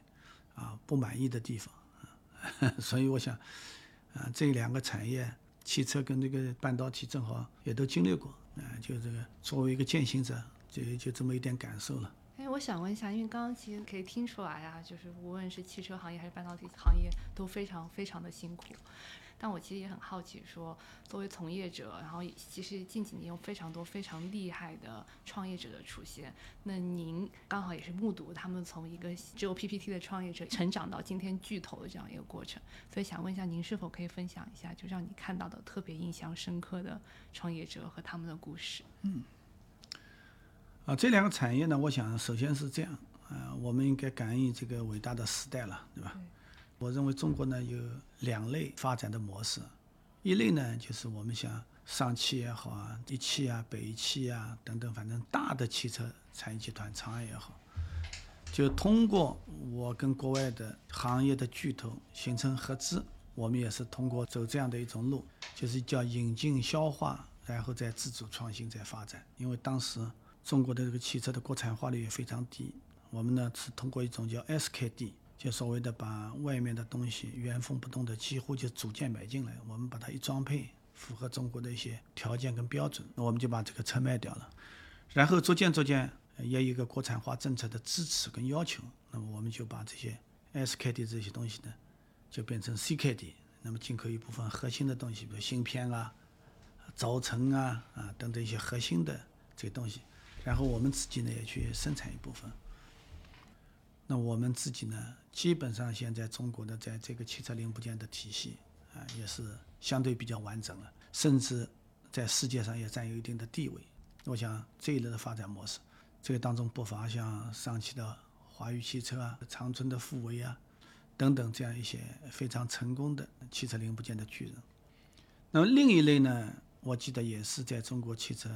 啊，不满意的地方，所以我想，啊，这两个产业，汽车跟这个半导体正好也都经历过，啊，就这个作为一个践行者，就就这么一点感受了。哎，我想问一下，因为刚刚其实可以听出来啊，就是无论是汽车行业还是半导体行业，都非常非常的辛苦。但我其实也很好奇，说作为从业者，然后其实近几年有非常多非常厉害的创业者的出现。那您刚好也是目睹他们从一个只有 PPT 的创业者成长到今天巨头的这样一个过程，所以想问一下，您是否可以分享一下，就让你看到的特别印象深刻的创业者和他们的故事？嗯，啊，这两个产业呢，我想首先是这样，啊，我们应该感恩这个伟大的时代了，对吧？我认为中国呢有两类发展的模式，一类呢就是我们像上汽也好啊、一汽啊、北汽啊等等，反正大的汽车产业集团，长安也好，就通过我跟国外的行业的巨头形成合资，我们也是通过走这样的一种路，就是叫引进消化然后再自主创新再发展。因为当时中国的这个汽车的国产化率也非常低，我们呢是通过一种叫 SKD，就所谓的把外面的东西原封不动的几乎就组件买进来，我们把它一装配，符合中国的一些条件跟标准，那我们就把这个车卖掉了。然后逐渐逐渐也有一个国产化政策的支持跟要求，那么我们就把这些 SKD 这些东西呢，就变成 CKD，那么进口一部分核心的东西，比如芯片啊、轴承啊啊等等一些核心的这些东西，然后我们自己呢也去生产一部分。那我们自己呢，基本上现在中国的在这个汽车零部件的体系啊，也是相对比较完整了，甚至在世界上也占有一定的地位。我想这一类的发展模式，这个当中不乏像上汽的华宇汽车啊、长春的富维啊等等这样一些非常成功的汽车零部件的巨人。那么另一类呢，我记得也是在中国汽车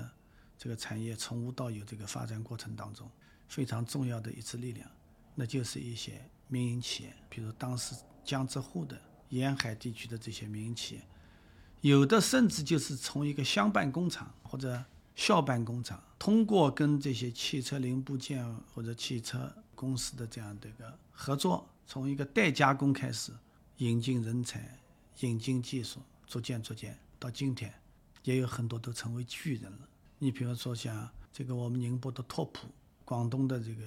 这个产业从无到有这个发展过程当中非常重要的一支力量，那就是一些民营企业，比如当时江浙沪的沿海地区的这些民营企业，有的甚至就是从一个乡办工厂或者校办工厂，通过跟这些汽车零部件或者汽车公司的这样的一个合作，从一个代加工开始，引进人才、引进技术，逐渐逐渐到今天，也有很多都成为巨人了。你比如说像这个我们宁波的拓普、广东的这个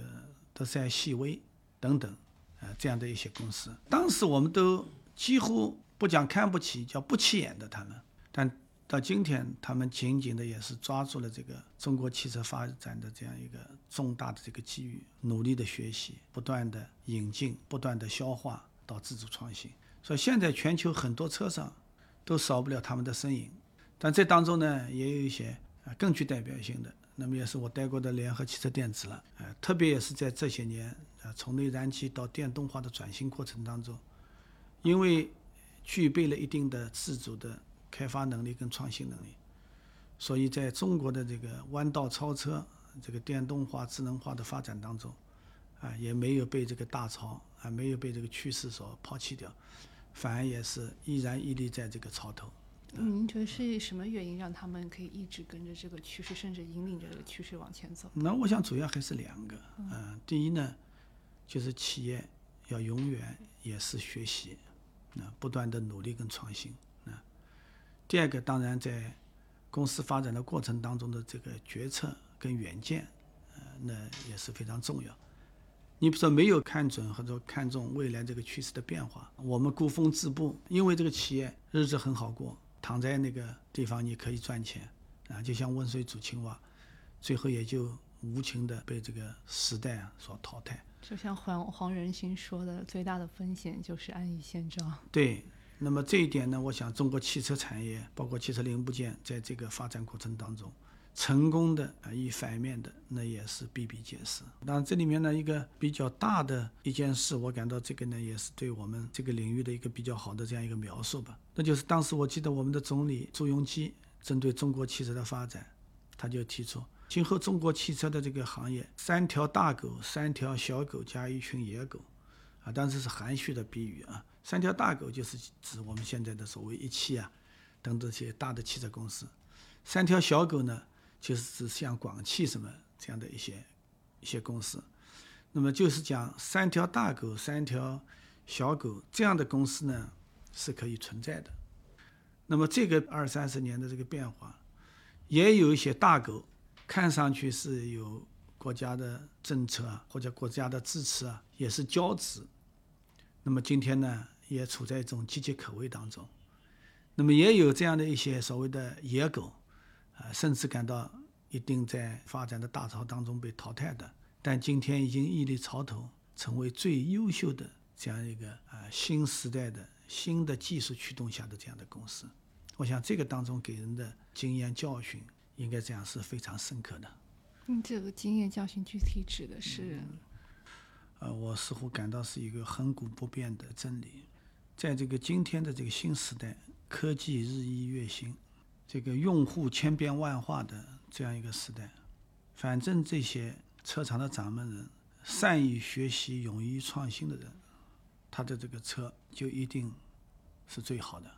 德赛细微等等，呃，这样的一些公司，当时我们都几乎不讲看不起，叫不起眼的他们，但。到今天，他们紧紧的也是抓住了这个中国汽车发展的这样一个重大的这个机遇，努力的学习，不断的引进，不断的消化到自主创新。所以现在全球很多车上都少不了他们的身影。但这当中呢，也有一些啊更具代表性的，那么也是我待过的联合汽车电子了，呃，特别也是在这些年啊从内燃机到电动化的转型过程当中，因为具备了一定的自主的。开发能力跟创新能力，所以在中国的这个弯道超车、这个电动化、智能化的发展当中，啊，也没有被这个大潮啊，没有被这个趋势所抛弃掉，反而也是依然屹立在这个潮头。您觉得是什么原因让他们可以一直跟着这个趋势，甚至引领着这个趋势往前走？那我想主要还是两个，嗯，第一呢，就是企业要永远也是学习，啊，不断的努力跟创新。第二个，当然在公司发展的过程当中的这个决策跟远见，呃，那也是非常重要。你比如说没有看准或者看中未来这个趋势的变化，我们孤峰自步，因为这个企业日子很好过，躺在那个地方你可以赚钱，啊，就像温水煮青蛙，最后也就无情的被这个时代啊所淘汰。就像黄黄仁勋说的，最大的风险就是安于现状。对。那么这一点呢，我想中国汽车产业，包括汽车零部件，在这个发展过程当中，成功的啊，以反面的那也是比比皆是。当然，这里面呢，一个比较大的一件事，我感到这个呢，也是对我们这个领域的一个比较好的这样一个描述吧。那就是当时我记得我们的总理朱镕基针对中国汽车的发展，他就提出，今后中国汽车的这个行业，三条大狗，三条小狗加一群野狗，啊，当时是含蓄的比喻啊。三条大狗就是指我们现在的所谓一汽啊，等这些大的汽车公司；三条小狗呢，就是指像广汽什么这样的一些一些公司。那么就是讲三条大狗、三条小狗这样的公司呢是可以存在的。那么这个二三十年的这个变化，也有一些大狗看上去是有国家的政策啊，或者国家的支持啊，也是骄子。那么今天呢？也处在一种岌岌可危当中，那么也有这样的一些所谓的野狗，啊，甚至感到一定在发展的大潮当中被淘汰的，但今天已经屹立潮头，成为最优秀的这样一个啊新时代的新的技术驱动下的这样的公司。我想这个当中给人的经验教训，应该这样是非常深刻的。嗯，这个经验教训具体指的是？呃，我似乎感到是一个恒古不变的真理。在这个今天的这个新时代，科技日益跃新，这个用户千变万化的这样一个时代，反正这些车厂的掌门人，善于学习、勇于创新的人，他的这个车就一定是最好的。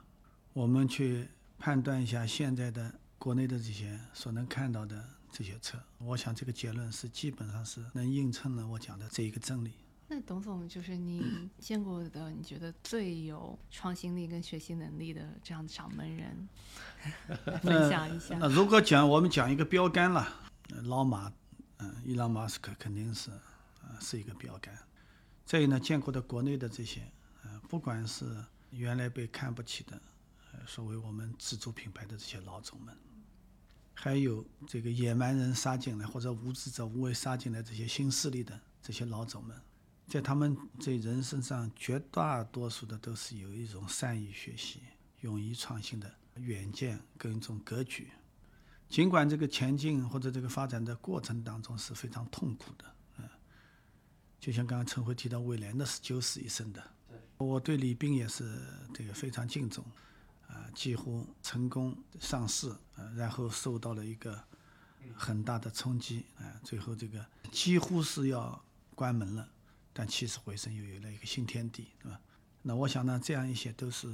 我们去判断一下现在的国内的这些所能看到的这些车，我想这个结论是基本上是能映衬了我讲的这一个真理。那董总就是你 见过的，你觉得最有创新力跟学习能力的这样的掌门人，分享一下。那如果讲我们讲一个标杆了，呃老马，嗯、伊朗马斯克肯定是，呃，是一个标杆。再有呢，见过的国内的这些，呃，不管是原来被看不起的，呃，所谓我们自主品牌的这些老总们，还有这个野蛮人杀进来或者无知者无畏杀进来这些新势力的这些老总们，在他们这人身上，绝大多数的都是有一种善于学习、勇于创新的远见跟一种格局。尽管这个前进或者这个发展的过程当中是非常痛苦的，嗯，就像刚刚陈辉提到未来，那是九死一生的。我对李斌也是这个非常敬重，啊、几乎成功上市，呃，然后受到了一个很大的冲击，啊、最后这个几乎是要关门了，但起死回生又有了一个新天地，对吧？那我想呢，这样一些都是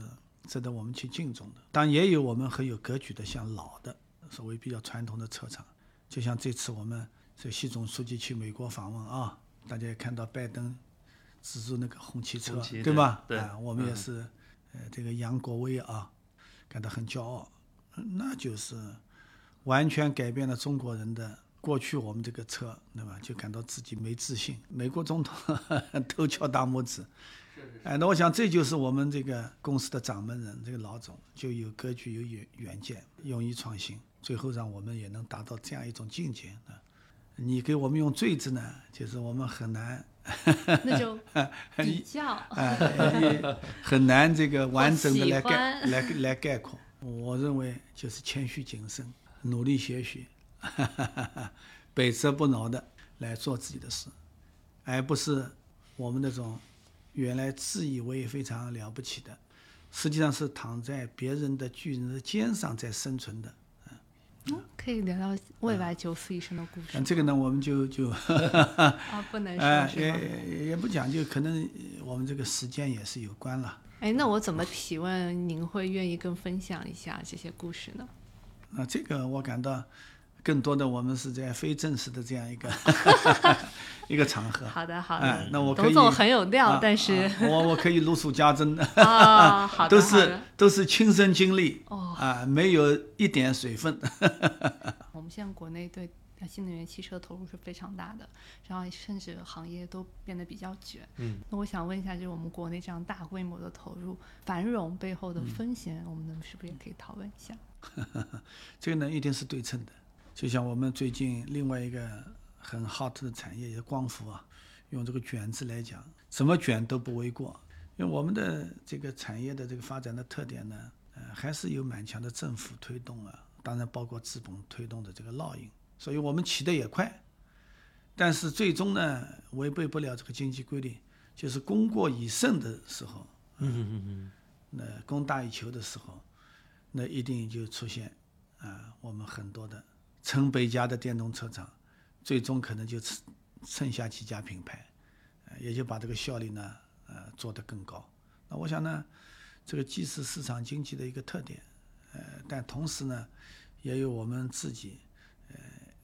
值得我们去敬重的。当然，也有我们很有格局的，像老的所谓比较传统的车厂，就像这次我们这习总书记去美国访问啊，大家也看到拜登资助那个红旗车，对吧？对啊，我们也嗯是，呃，这个杨国威啊，感到很骄傲，那就是完全改变了中国人的。过去我们这个车，对吧？就感到自己没自信。美国总统 都敲大拇指，哎，那我想这就是我们这个公司的掌门人，这个老总就有格局、有远远见，勇于创新，最后让我们也能达到这样一种境界啊。你给我们用“最”字呢，就是我们很难，那就 比较，哎，很难这个完整的来概来来概括。我认为就是谦虚谨慎，努力学习，百折不挠的来做自己的事，而不是我们那种原来自以为非常了不起的，实际上是躺在别人的巨人的肩上在生存的。嗯可以聊聊未来九死一生的故事嗯这个呢，我们就就 啊，不能哎说？也也也不讲究，可能我们这个时间也是有关了。哎，那我怎么提问您会愿意跟分享一下这些故事呢？那这个我感到，更多的我们是在非正式的这样一个 一个场合。好的，好的。哎，那我可以董总很有料，啊但是啊我我可以如数家珍，啊，好的，都是都是亲身经历哦啊，没有一点水分。我们现在国内对新能源汽车投入是非常大的，然后甚至行业都变得比较卷。嗯，那我想问一下，就是我们国内这样大规模的投入，繁荣背后的嗯风险，我们能是不是也可以讨论一下？这个呢一定是对称的，就像我们最近另外一个很 hot 的产业，也是光伏啊，用这个“卷”字来讲，怎么卷都不为过。因为我们的这个产业的这个发展的特点呢，呃，还是有蛮强的政府推动啊，当然包括资本推动的这个烙印，所以我们起得也快，但是最终呢，违背不了这个经济规律，就是供过于盛的时候，嗯嗯嗯那供大于求的时候，那一定就出现啊，我们很多的成百家的电动车厂，最终可能就剩剩下几家品牌，呃也就把这个效率呢，呃，做得更高。那我想呢，这个既是市场经济的一个特点，呃，但同时呢，也有我们自己呃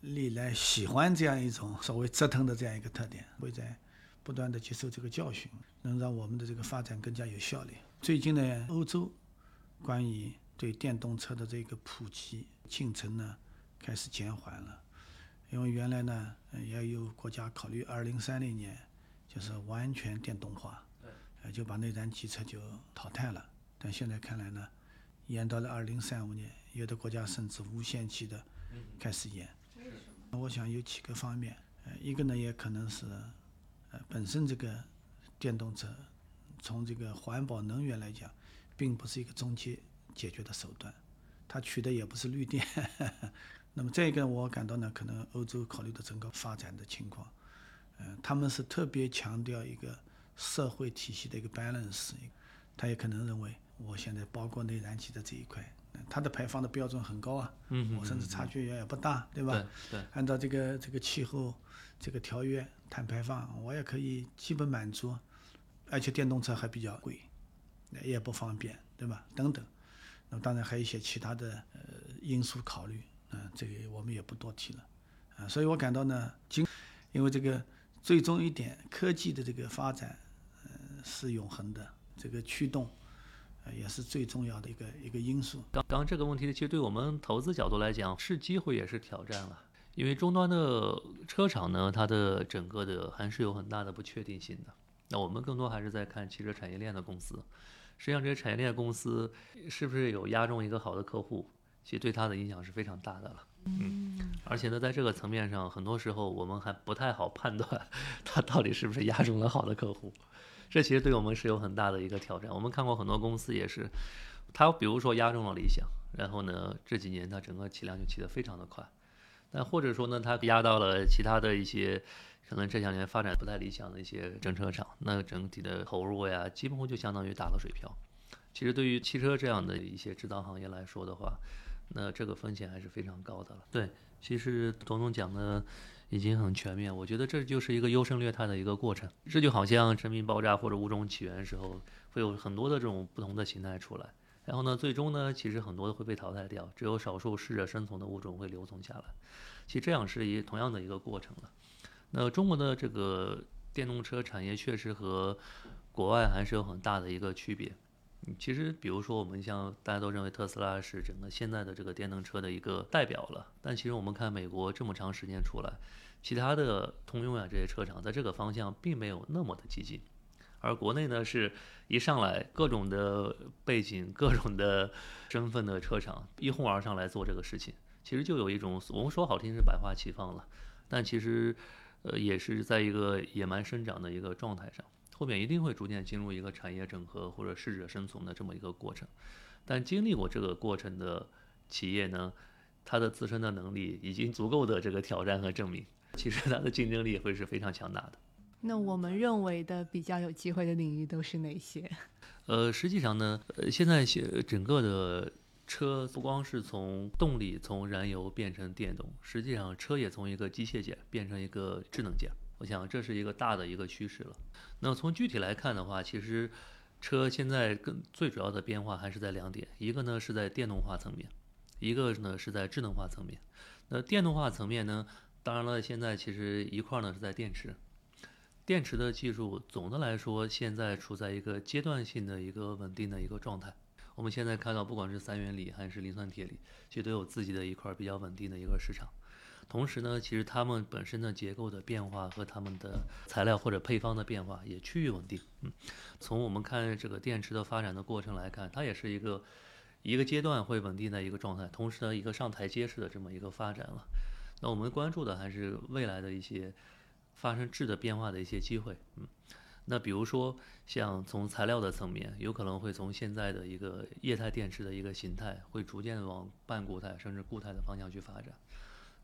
历来喜欢这样一种 所谓折腾的这样一个特点，会在不断的接受这个教训，能让我们的这个发展更加有效率。最近呢，欧洲关于对电动车的这个普及进程呢，开始减缓了，因为原来呢，呃也有国家考虑二零三零年就是完全电动化，呃，就把内燃机车就淘汰了。但现在看来呢，延到了二零三五年，有的国家甚至无限期的开始延。我想有几个方面，呃，一个呢也可能是，呃，本身这个电动车从这个环保能源来讲，并不是一个终极解决的手段，它取的也不是绿电。那么再一个我感到呢，可能欧洲考虑的整个发展的情况，呃，他们是特别强调一个社会体系的一个 balance，他也可能认为我现在包括内燃机的这一块，呃它的排放的标准很高啊，嗯我甚至差距也也不大，对吧？对对按照这个这个气候这个条约碳排放，我也可以基本满足，而且电动车还比较贵，也不方便，对吧？等等。那么当然还有一些其他的呃因素考虑，嗯、这个我们也不多提了，啊、所以我感到呢，今因为这个最终一点，科技的这个发展，呃，是永恒的，这个驱动，呃，也是最重要的一个一个因素。刚刚这个问题呢，其实对我们投资角度来讲，是机会也是挑战了。因为终端的车厂呢，它的整个的还是有很大的不确定性的。那我们更多还是在看汽车产业链的公司。实际上，这些产业链公司是不是有押中一个好的客户，其实对它的影响是非常大的了。嗯，而且呢，在这个层面上，很多时候我们还不太好判断 它到底是不是押中了好的客户。这其实对我们是有很大的一个挑战。我们看过很多公司也是，它比如说押中了理想，然后呢这几年它整个起量就起得非常的快，但或者说呢它压到了其他的一些可能这两年发展不太理想的一些整车厂，那整体的投入呀，几乎就相当于打了水漂。其实对于汽车这样的一些制造行业来说的话，那这个风险还是非常高的了。对，其实董总讲的已经很全面，我觉得这就是一个优胜劣汰的一个过程。这就好像生命爆炸或者物种起源时候，会有很多的这种不同的形态出来。然后呢，最终呢，其实很多的会被淘汰掉，只有少数适者生存的物种会留存下来。其实这样是一同样的一个过程了。那中国的这个电动车产业确实和国外还是有很大的一个区别。其实，比如说我们像大家都认为特斯拉是整个现在的这个电动车的一个代表了，但其实我们看美国这么长时间出来，其他的通用啊这些车厂在这个方向并没有那么的激进，而国内呢是一上来各种的背景、各种的身份的车厂一哄而上来做这个事情，其实就有一种我们说好听是百花齐放了，但其实呃也是在一个野蛮生长的一个状态上。后面一定会逐渐进入一个产业整合或者适者生存的这么一个过程，但经历过这个过程的企业呢，它的自身的能力已经足够的这个挑战和证明，其实它的竞争力会是非常强大的。那我们认为的比较有机会的领域都是哪些？呃，实际上呢，呃，现在现整个的车不光是从动力从燃油变成电动，实际上车也从一个机械件变成一个智能件。我想这是一个大的一个趋势了。那从具体来看的话，其实车现在更最主要的变化还是在两点，一个呢是在电动化层面，一个呢是在智能化层面。那电动化层面呢，当然了，现在其实一块呢是在电池。电池的技术总的来说，现在处在一个阶段性的一个稳定的一个状态。我们现在看到，不管是三元锂还是磷酸铁锂，其实都有自己的一块比较稳定的一个市场。同时呢，其实它们本身的结构的变化和它们的材料或者配方的变化也趋于稳定。嗯，从我们看这个电池的发展的过程来看，它也是一个一个阶段会稳定的一个状态，同时呢，一个上台阶式的这么一个发展了。那我们关注的还是未来的一些发生质的变化的一些机会。嗯，那比如说像从材料的层面，有可能会从现在的一个液态电池的一个形态，会逐渐往半固态甚至固态的方向去发展。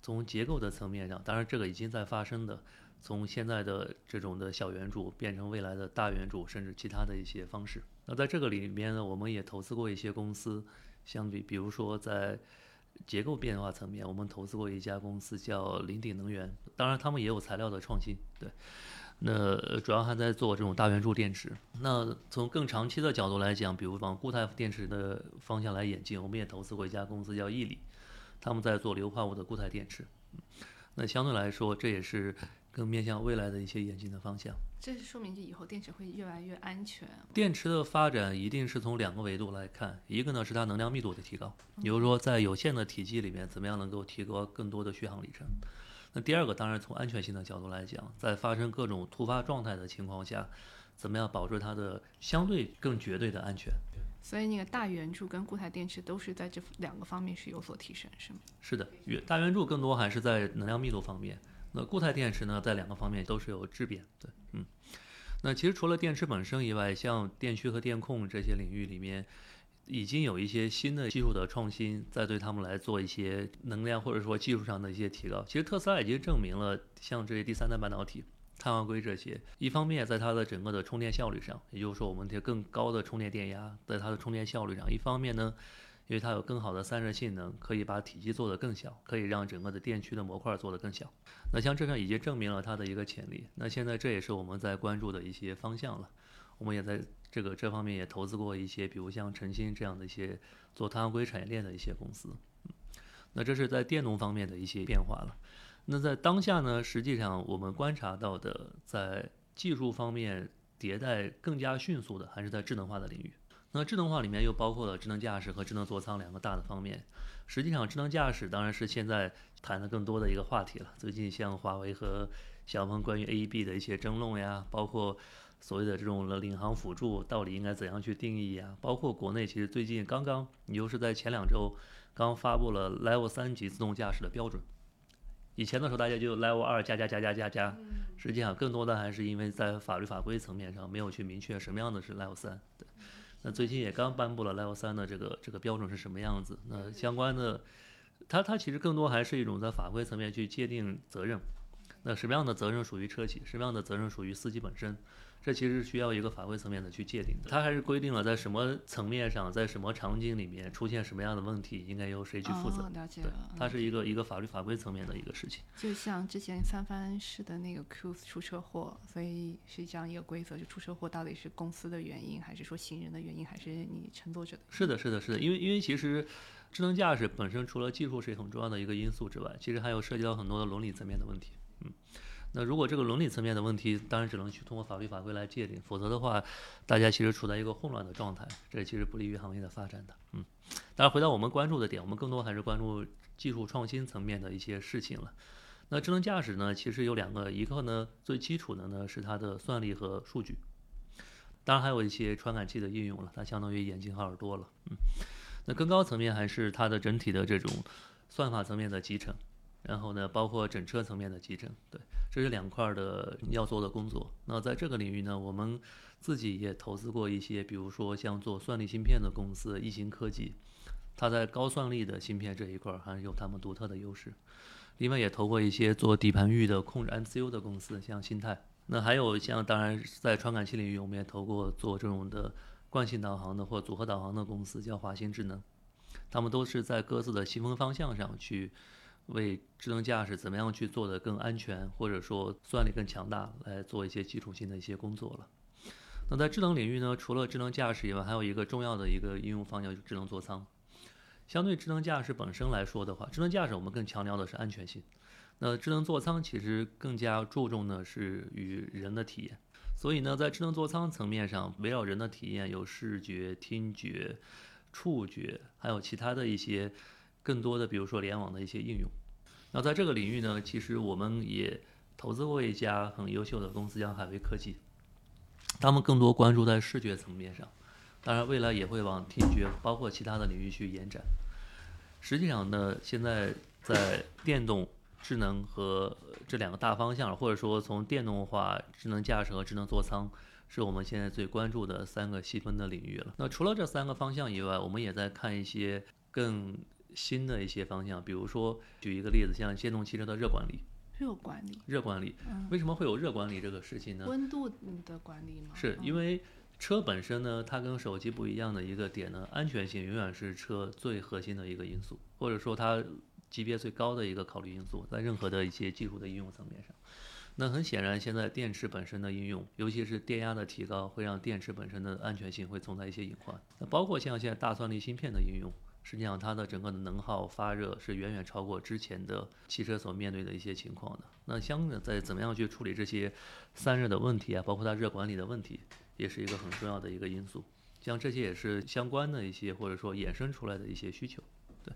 从结构的层面上，当然这个已经在发生的，从现在的这种的小圆柱变成未来的大圆柱，甚至其他的一些方式。那在这个里面呢，我们也投资过一些公司，相比比如说在结构变化层面，我们投资过一家公司叫林鼎能源，当然他们也有材料的创新，对。那主要还在做这种大圆柱电池。那从更长期的角度来讲，比如往固态电池的方向来演进，我们也投资过一家公司叫毅力。他们在做硫化物的固态电池，那相对来说，这也是更面向未来的一些演进的方向。这是说明就以后电池会越来越安全。电池的发展一定是从两个维度来看，一个呢是它能量密度的提高，比如说在有限的体积里面，怎么样能够提高更多的续航里程。那第二个当然从安全性的角度来讲，在发生各种突发状态的情况下，怎么样保证它的相对更绝对的安全。所以那个大圆柱跟固态电池都是在这两个方面是有所提升，是吗？是的，圆大圆柱更多还是在能量密度方面，那固态电池呢，在两个方面都是有质变。对，嗯，那其实除了电池本身以外，像电驱和电控这些领域里面，已经有一些新的技术的创新，在对他们来做一些能量或者说技术上的一些提高。其实特斯拉已经证明了，像这些第三代半导体。碳化硅这些，一方面在它的整个的充电效率上，也就是说我们这更高的充电电压，在它的充电效率上；一方面呢，因为它有更好的散热性能，可以把体积做得更小，可以让整个的电驱的模块做得更小。那像这上已经证明了它的一个潜力。那现在这也是我们在关注的一些方向了。我们也在这个这方面也投资过一些，比如像晨星这样的一些做碳化硅产业链的一些公司。那这是在电动方面的一些变化了。那在当下呢，实际上我们观察到的，在技术方面迭代更加迅速的，还是在智能化的领域。那智能化里面又包括了智能驾驶和智能座舱两个大的方面。实际上，智能驾驶当然是现在谈的更多的一个话题了。最近像华为和小鹏关于 AEB 的一些争论呀，包括所谓的这种领航辅助到底应该怎样去定义呀，包括国内其实最近刚刚，你就是在前两周刚发布了 Level 三级自动驾驶的标准。以前的时候，大家就 Level 二加加加加加加，实际上更多的还是因为在法律法规层面上没有去明确什么样的是 Level 三。对，那最近也刚颁布了 Level 三的这个这个标准是什么样子？那相关的，它它其实更多还是一种在法规层面去界定责任。那什么样的责任属于车企？什么样的责任属于司机本身？这其实需要一个法规层面的去界定的，它还是规定了在什么层面上，在什么场景里面出现什么样的问题，应该由谁去负责。了解了，它是一个一个法律法规层面的一个事情。就像之前三藩市的那个 Q 出车祸，所以是这样一个规则：就出车祸到底是公司的原因，还是说行人的原因，还是你乘坐者的？是的，是的，是的，因为因为其实智能驾驶本身除了技术是很重要的一个因素之外，其实还有涉及到很多的伦理层面的问题。嗯。那如果这个伦理层面的问题，当然只能去通过法律法规来界定，否则的话，大家其实处在一个混乱的状态，这其实不利于行业的发展的。嗯，当然回到我们关注的点，我们更多还是关注技术创新层面的一些事情了。那智能驾驶呢，其实有两个，一个呢最基础的呢是它的算力和数据，当然还有一些传感器的应用了，它相当于眼睛和耳朵了。嗯，那更高层面还是它的整体的这种算法层面的集成。然后呢，包括整车层面的集成，对，这是两块的要做的工作。那在这个领域呢，我们自己也投资过一些，比如说像做算力芯片的公司易行科技，它在高算力的芯片这一块还是有他们独特的优势。另外也投过一些做底盘域的控制 MCU 的公司，像新泰。那还有像当然在传感器领域，我们也投过做这种的惯性导航的或组合导航的公司，叫华星智能。他们都是在各自的细分方向上去。为智能驾驶怎么样去做的更安全，或者说算力更强大，来做一些基础性的一些工作了。那在智能领域呢，除了智能驾驶以外，还有一个重要的一个应用方向就是智能座舱。相对智能驾驶本身来说的话，智能驾驶我们更强调的是安全性。那智能座舱其实更加注重的是与人的体验。所以呢，在智能座舱层面上，围绕人的体验有视觉、听觉、触觉，还有其他的一些。更多的，比如说联网的一些应用。那在这个领域呢，其实我们也投资过一家很优秀的公司，叫海威科技。他们更多关注在视觉层面上，当然未来也会往听觉，包括其他的领域去延展。实际上呢，现在在电动、智能和这两个大方向，或者说从电动化、智能驾驶和智能座舱，是我们现在最关注的三个细分的领域了。那除了这三个方向以外，我们也在看一些更。新的一些方向，比如说举一个例子，像电动汽车的热管理。热管理。热管理。为什么会有热管理这个事情呢？温度的管理吗？是因为车本身呢，它跟手机不一样的一个点呢，安全性永远是车最核心的一个因素，或者说它级别最高的一个考虑因素，在任何的一些技术的应用层面上。那很显然，现在电池本身的应用，尤其是电压的提高，会让电池本身的安全性会存在一些隐患。那包括像现在大算力芯片的应用。实际上，它的整个的能耗发热是远远超过之前的汽车所面对的一些情况的。那相应的，在怎么样去处理这些散热的问题啊，包括它热管理的问题，也是一个很重要的一个因素。像这些也是相关的一些或者说衍生出来的一些需求。对，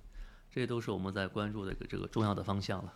这些都是我们在关注的一个这个重要的方向了。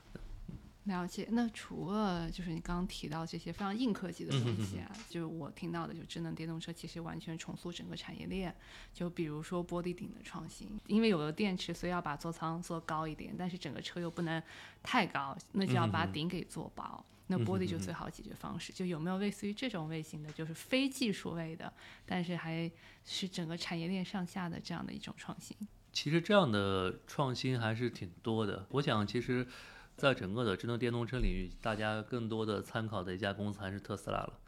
了解，那除了就是你刚刚提到这些非常硬科技的东西啊，就是我听到的，就智能电动车其实完全重塑整个产业链。就比如说玻璃顶的创新，因为有了电池，所以要把座舱做高一点，但是整个车又不能太高，那就要把顶给做薄。那玻璃就最好解决方式。就有没有类似于这种类型的，就是非技术类的，但是还是整个产业链上下的这样的一种创新？其实这样的创新还是挺多的。我想其实。在整个的智能电动车领域，大家更多的参考的一家公司还是特斯拉了。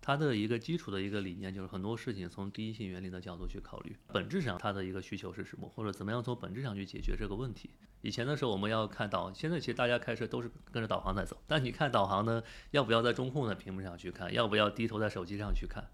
它的一个基础的一个理念就是很多事情从第一性原理的角度去考虑，本质上它的一个需求是什么，或者怎么样从本质上去解决这个问题。以前的时候我们要看导，现在其实大家开车都是跟着导航在走。但你看导航呢，要不要在中控的屏幕上去看，要不要低头在手机上去看？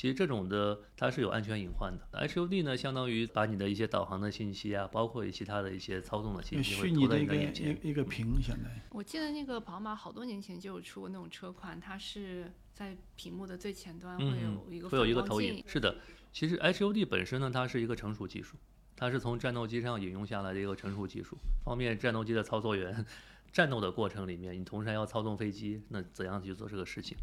其实这种的它是有安全隐患的。HUD 呢，相当于把你的一些导航的信息啊，包括其他的一些操纵的信息，虚拟的一个一一个屏，相当于。我记得那个宝马好多年前就有出过那种车款，它是在屏幕的最前端会有一个会有一个投影。是的，其实 HUD 本身呢，它是一个成熟技术，它是从战斗机上引用下来的一个成熟技术，方便战斗机的操作员。战斗的过程里面，你同时还要操纵飞机，那怎样去做这个事情？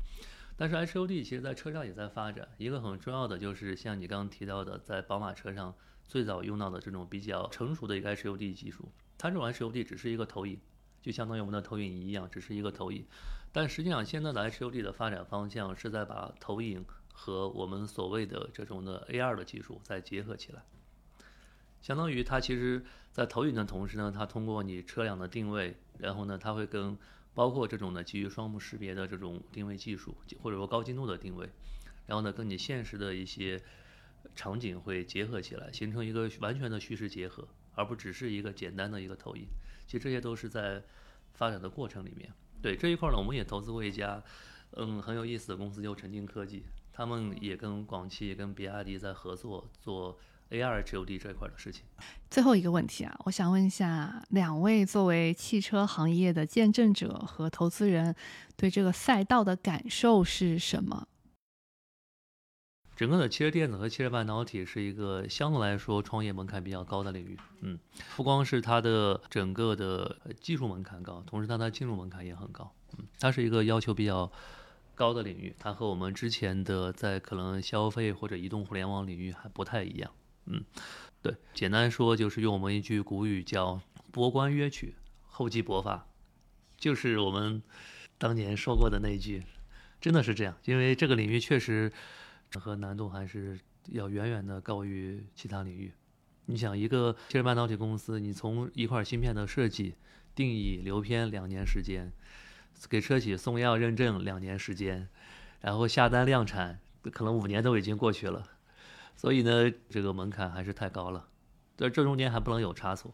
但是 HUD 其实在车上也在发展，一个很重要的就是像你刚刚提到的，在宝马车上最早用到的这种比较成熟的一个 HUD 技术，它这种 HUD 只是一个投影，就相当于我们的投影仪一样，只是一个投影。但实际上现在的 HUD 的发展方向是在把投影和我们所谓的这种的 AR 的技术再结合起来。相当于它其实，在投影的同时呢，它通过你车辆的定位，然后呢，它会跟包括这种呢基于双目识别的这种定位技术，或者说高精度的定位，然后呢，跟你现实的一些场景会结合起来，形成一个完全的虚实结合，而不只是一个简单的一个投影。其实这些都是在发展的过程里面。对这一块呢，我们也投资过一家嗯很有意思的公司，叫沉浸科技，他们也跟广汽、跟比亚迪在合作做。AR HUD 这一块的事情。最后一个问题啊，我想问一下两位作为汽车行业的见证者和投资人，对这个赛道的感受是什么？整个的汽车电子和汽车半导体是一个相对来说创业门槛比较高的领域。嗯，不光是它的整个的技术门槛高，同时它的进入门槛也很高。嗯，它是一个要求比较。高的领域，它和我们之前的在可能消费或者移动互联网领域还不太一样。嗯，对，简单说就是用我们一句古语叫“博观约取，厚积薄发”，就是我们当年说过的那句，真的是这样。因为这个领域确实和难度还是要远远的高于其他领域。你想，一个汽车半导体公司，你从一块芯片的设计、定义、流片两年时间，给车企送样认证两年时间，然后下单量产，可能五年都已经过去了。所以呢，这个门槛还是太高了，在这中间还不能有差错，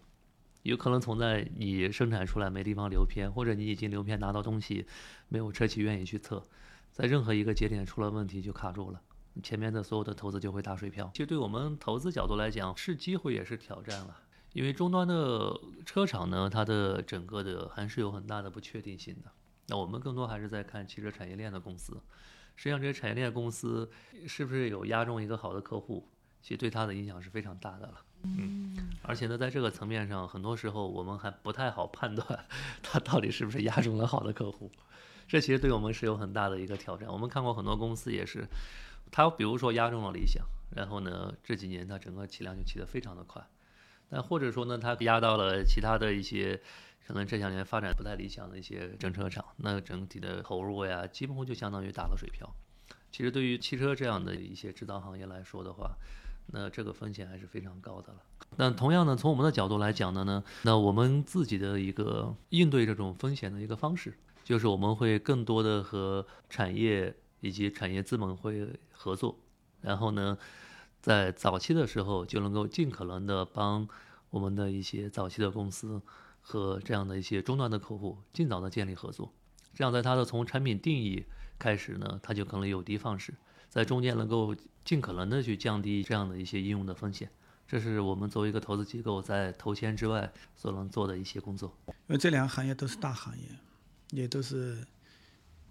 有可能存在你生产出来没地方留片，或者你已经留片拿到东西，没有车企愿意去测，在任何一个节点出了问题就卡住了，前面的所有的投资就会打水漂。其实对我们投资角度来讲，是机会也是挑战了，因为终端的车厂呢，它的整个的还是有很大的不确定性的。那我们更多还是在看汽车产业链的公司。实际上，这些产业链公司是不是有押中一个好的客户，其实对它的影响是非常大的了。嗯，而且呢，在这个层面上，很多时候我们还不太好判断 它到底是不是押中了好的客户。这其实对我们是有很大的一个挑战。我们看过很多公司也是，它比如说压中了理想，然后呢，这几年它整个起量就起得非常的快。但或者说呢，它压到了其他的一些。可能这两年发展不太理想的一些整车厂，那整体的投入呀，几乎就相当于打了水漂。其实对于汽车这样的一些制造行业来说的话，那这个风险还是非常高的了。那同样呢，从我们的角度来讲的呢，那我们自己的一个应对这种风险的一个方式，就是我们会更多的和产业以及产业资本会合作，然后呢，在早期的时候就能够尽可能的帮我们的一些早期的公司。和这样的一些终端的客户尽早的建立合作，这样在它的从产品定义开始呢，它就可能有的放矢，在中间能够尽可能的去降低这样的一些应用的风险，这是我们作为一个投资机构在投钱之外所能做的一些工作。因为这两个行业都是大行业，也都是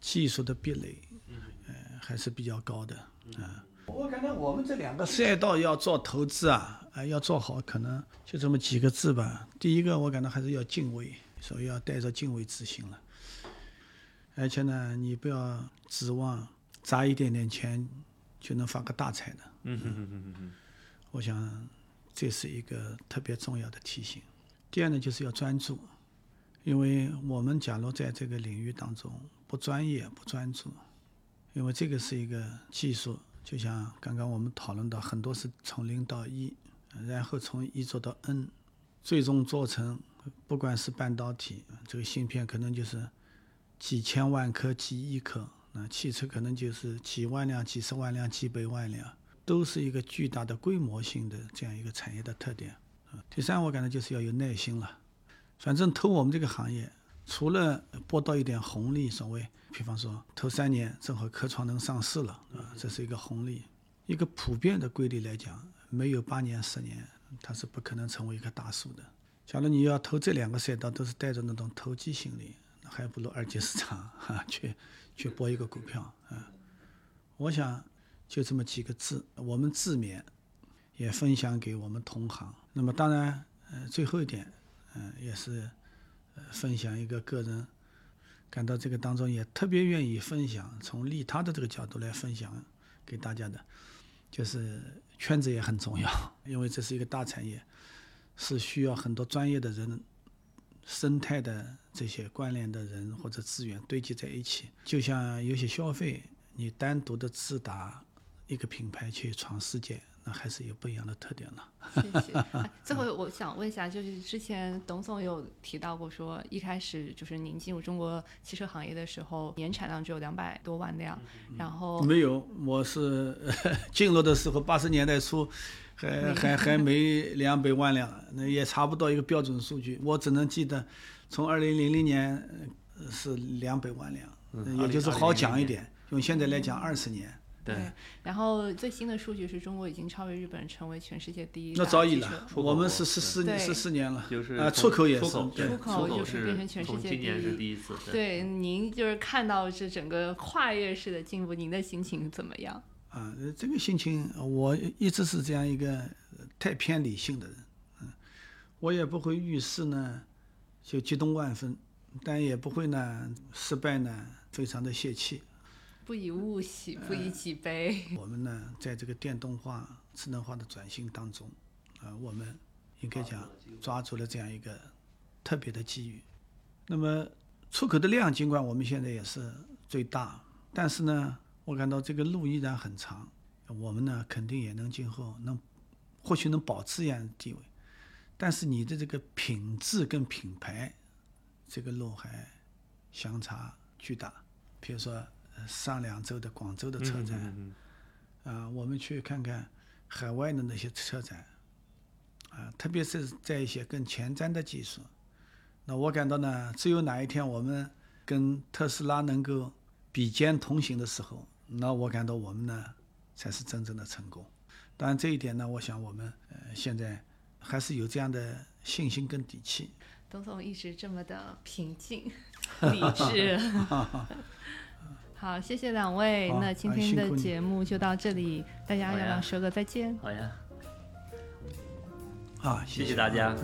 技术的壁垒，嗯，还是比较高的，嗯。我感觉我们这两个赛道要做投资啊，啊，要做好，可能就这么几个字吧。第一个，我感到还是要敬畏，所以要带着敬畏之心了。而且呢，你不要指望砸一点点钱就能发个大财的。嗯嗯嗯嗯嗯。我想这是一个特别重要的提醒。第二呢，就是要专注，因为我们假如在这个领域当中不专业、不专注，因为这个是一个技术。就像刚刚我们讨论到，很多是从零到一，然后从一做到 N，最终做成，不管是半导体，这个芯片可能就是几千万颗、几亿颗，那汽车可能就是几万辆、几十万辆、几百万辆，都是一个巨大的规模性的这样一个产业的特点。第三，我感觉就是要有耐心了，反正投我们这个行业。除了博到一点红利，所谓，比方说头三年正好科创能上市了，啊，这是一个红利。一个普遍的规律来讲，没有八年十年，它是不可能成为一棵大树的。假如你要投这两个赛道，都是带着那种投机心理，那还不如二级市场哈 去去博一个股票啊。我想就这么几个字，我们自勉，也分享给我们同行。那么当然，呃，最后一点，嗯、也是呃分享一个个人感到这个当中也特别愿意分享，从利他的这个角度来分享给大家的，就是圈子也很重要，因为这是一个大产业，是需要很多专业的人、生态的这些关联的人或者资源堆积在一起。就像有些消费，你单独的自打一个品牌去闯世界，那还是有不一样的特点了。谢谢。哎最后我想问一下，就是之前董总有提到过说，一开始就是您进入中国汽车行业的时候，年产量只有两百多万辆，然后没有，我是 进入的时候八十年代初，还还还没两百万辆，那也查不到一个标准数据。我只能记得，从二零零零年呃是两百万辆，嗯也就是好讲一点。用现在来讲，二十年，对，然后最新的数据是中国已经超越日本，成为全世界第一那早已了。我们是十四对十四年了，就是啊，出口也是出口，对。出口就是变成全世界从今年第一。是第一次，对，您就是看到这整个跨越式的进步，您的心情怎么样？啊，呃这个心情我一直是这样一个呃太偏理性的人，嗯，我也不会遇事呢就激动万分，但也不会呢失败呢非常的泄气。不以物喜，不以己悲。我们呢在这个电动化、智能化的转型当中，啊，我们应该讲抓住了这样一个特别的机遇。那么出口的量，尽管我们现在也是最大，但是呢，我感到这个路依然很长。我们呢，肯定也能今后能，或许能保持这样的地位，但是你的这个品质跟品牌，这个路还相差巨大。比如说，呃上两周的广州的车展，嗯啊，我们去看看海外的那些车展，啊，特别是在一些更前瞻的技术，那我感到呢，只有哪一天我们跟特斯拉能够比肩同行的时候，那我感到我们呢才是真正的成功。当然这一点呢，我想我们呃现在还是有这样的信心跟底气。董总一直这么的平静、理智。好，谢谢两位。那今哎天的节目就到这里，大家要要说个再见？好呀，好，谢谢大家。啊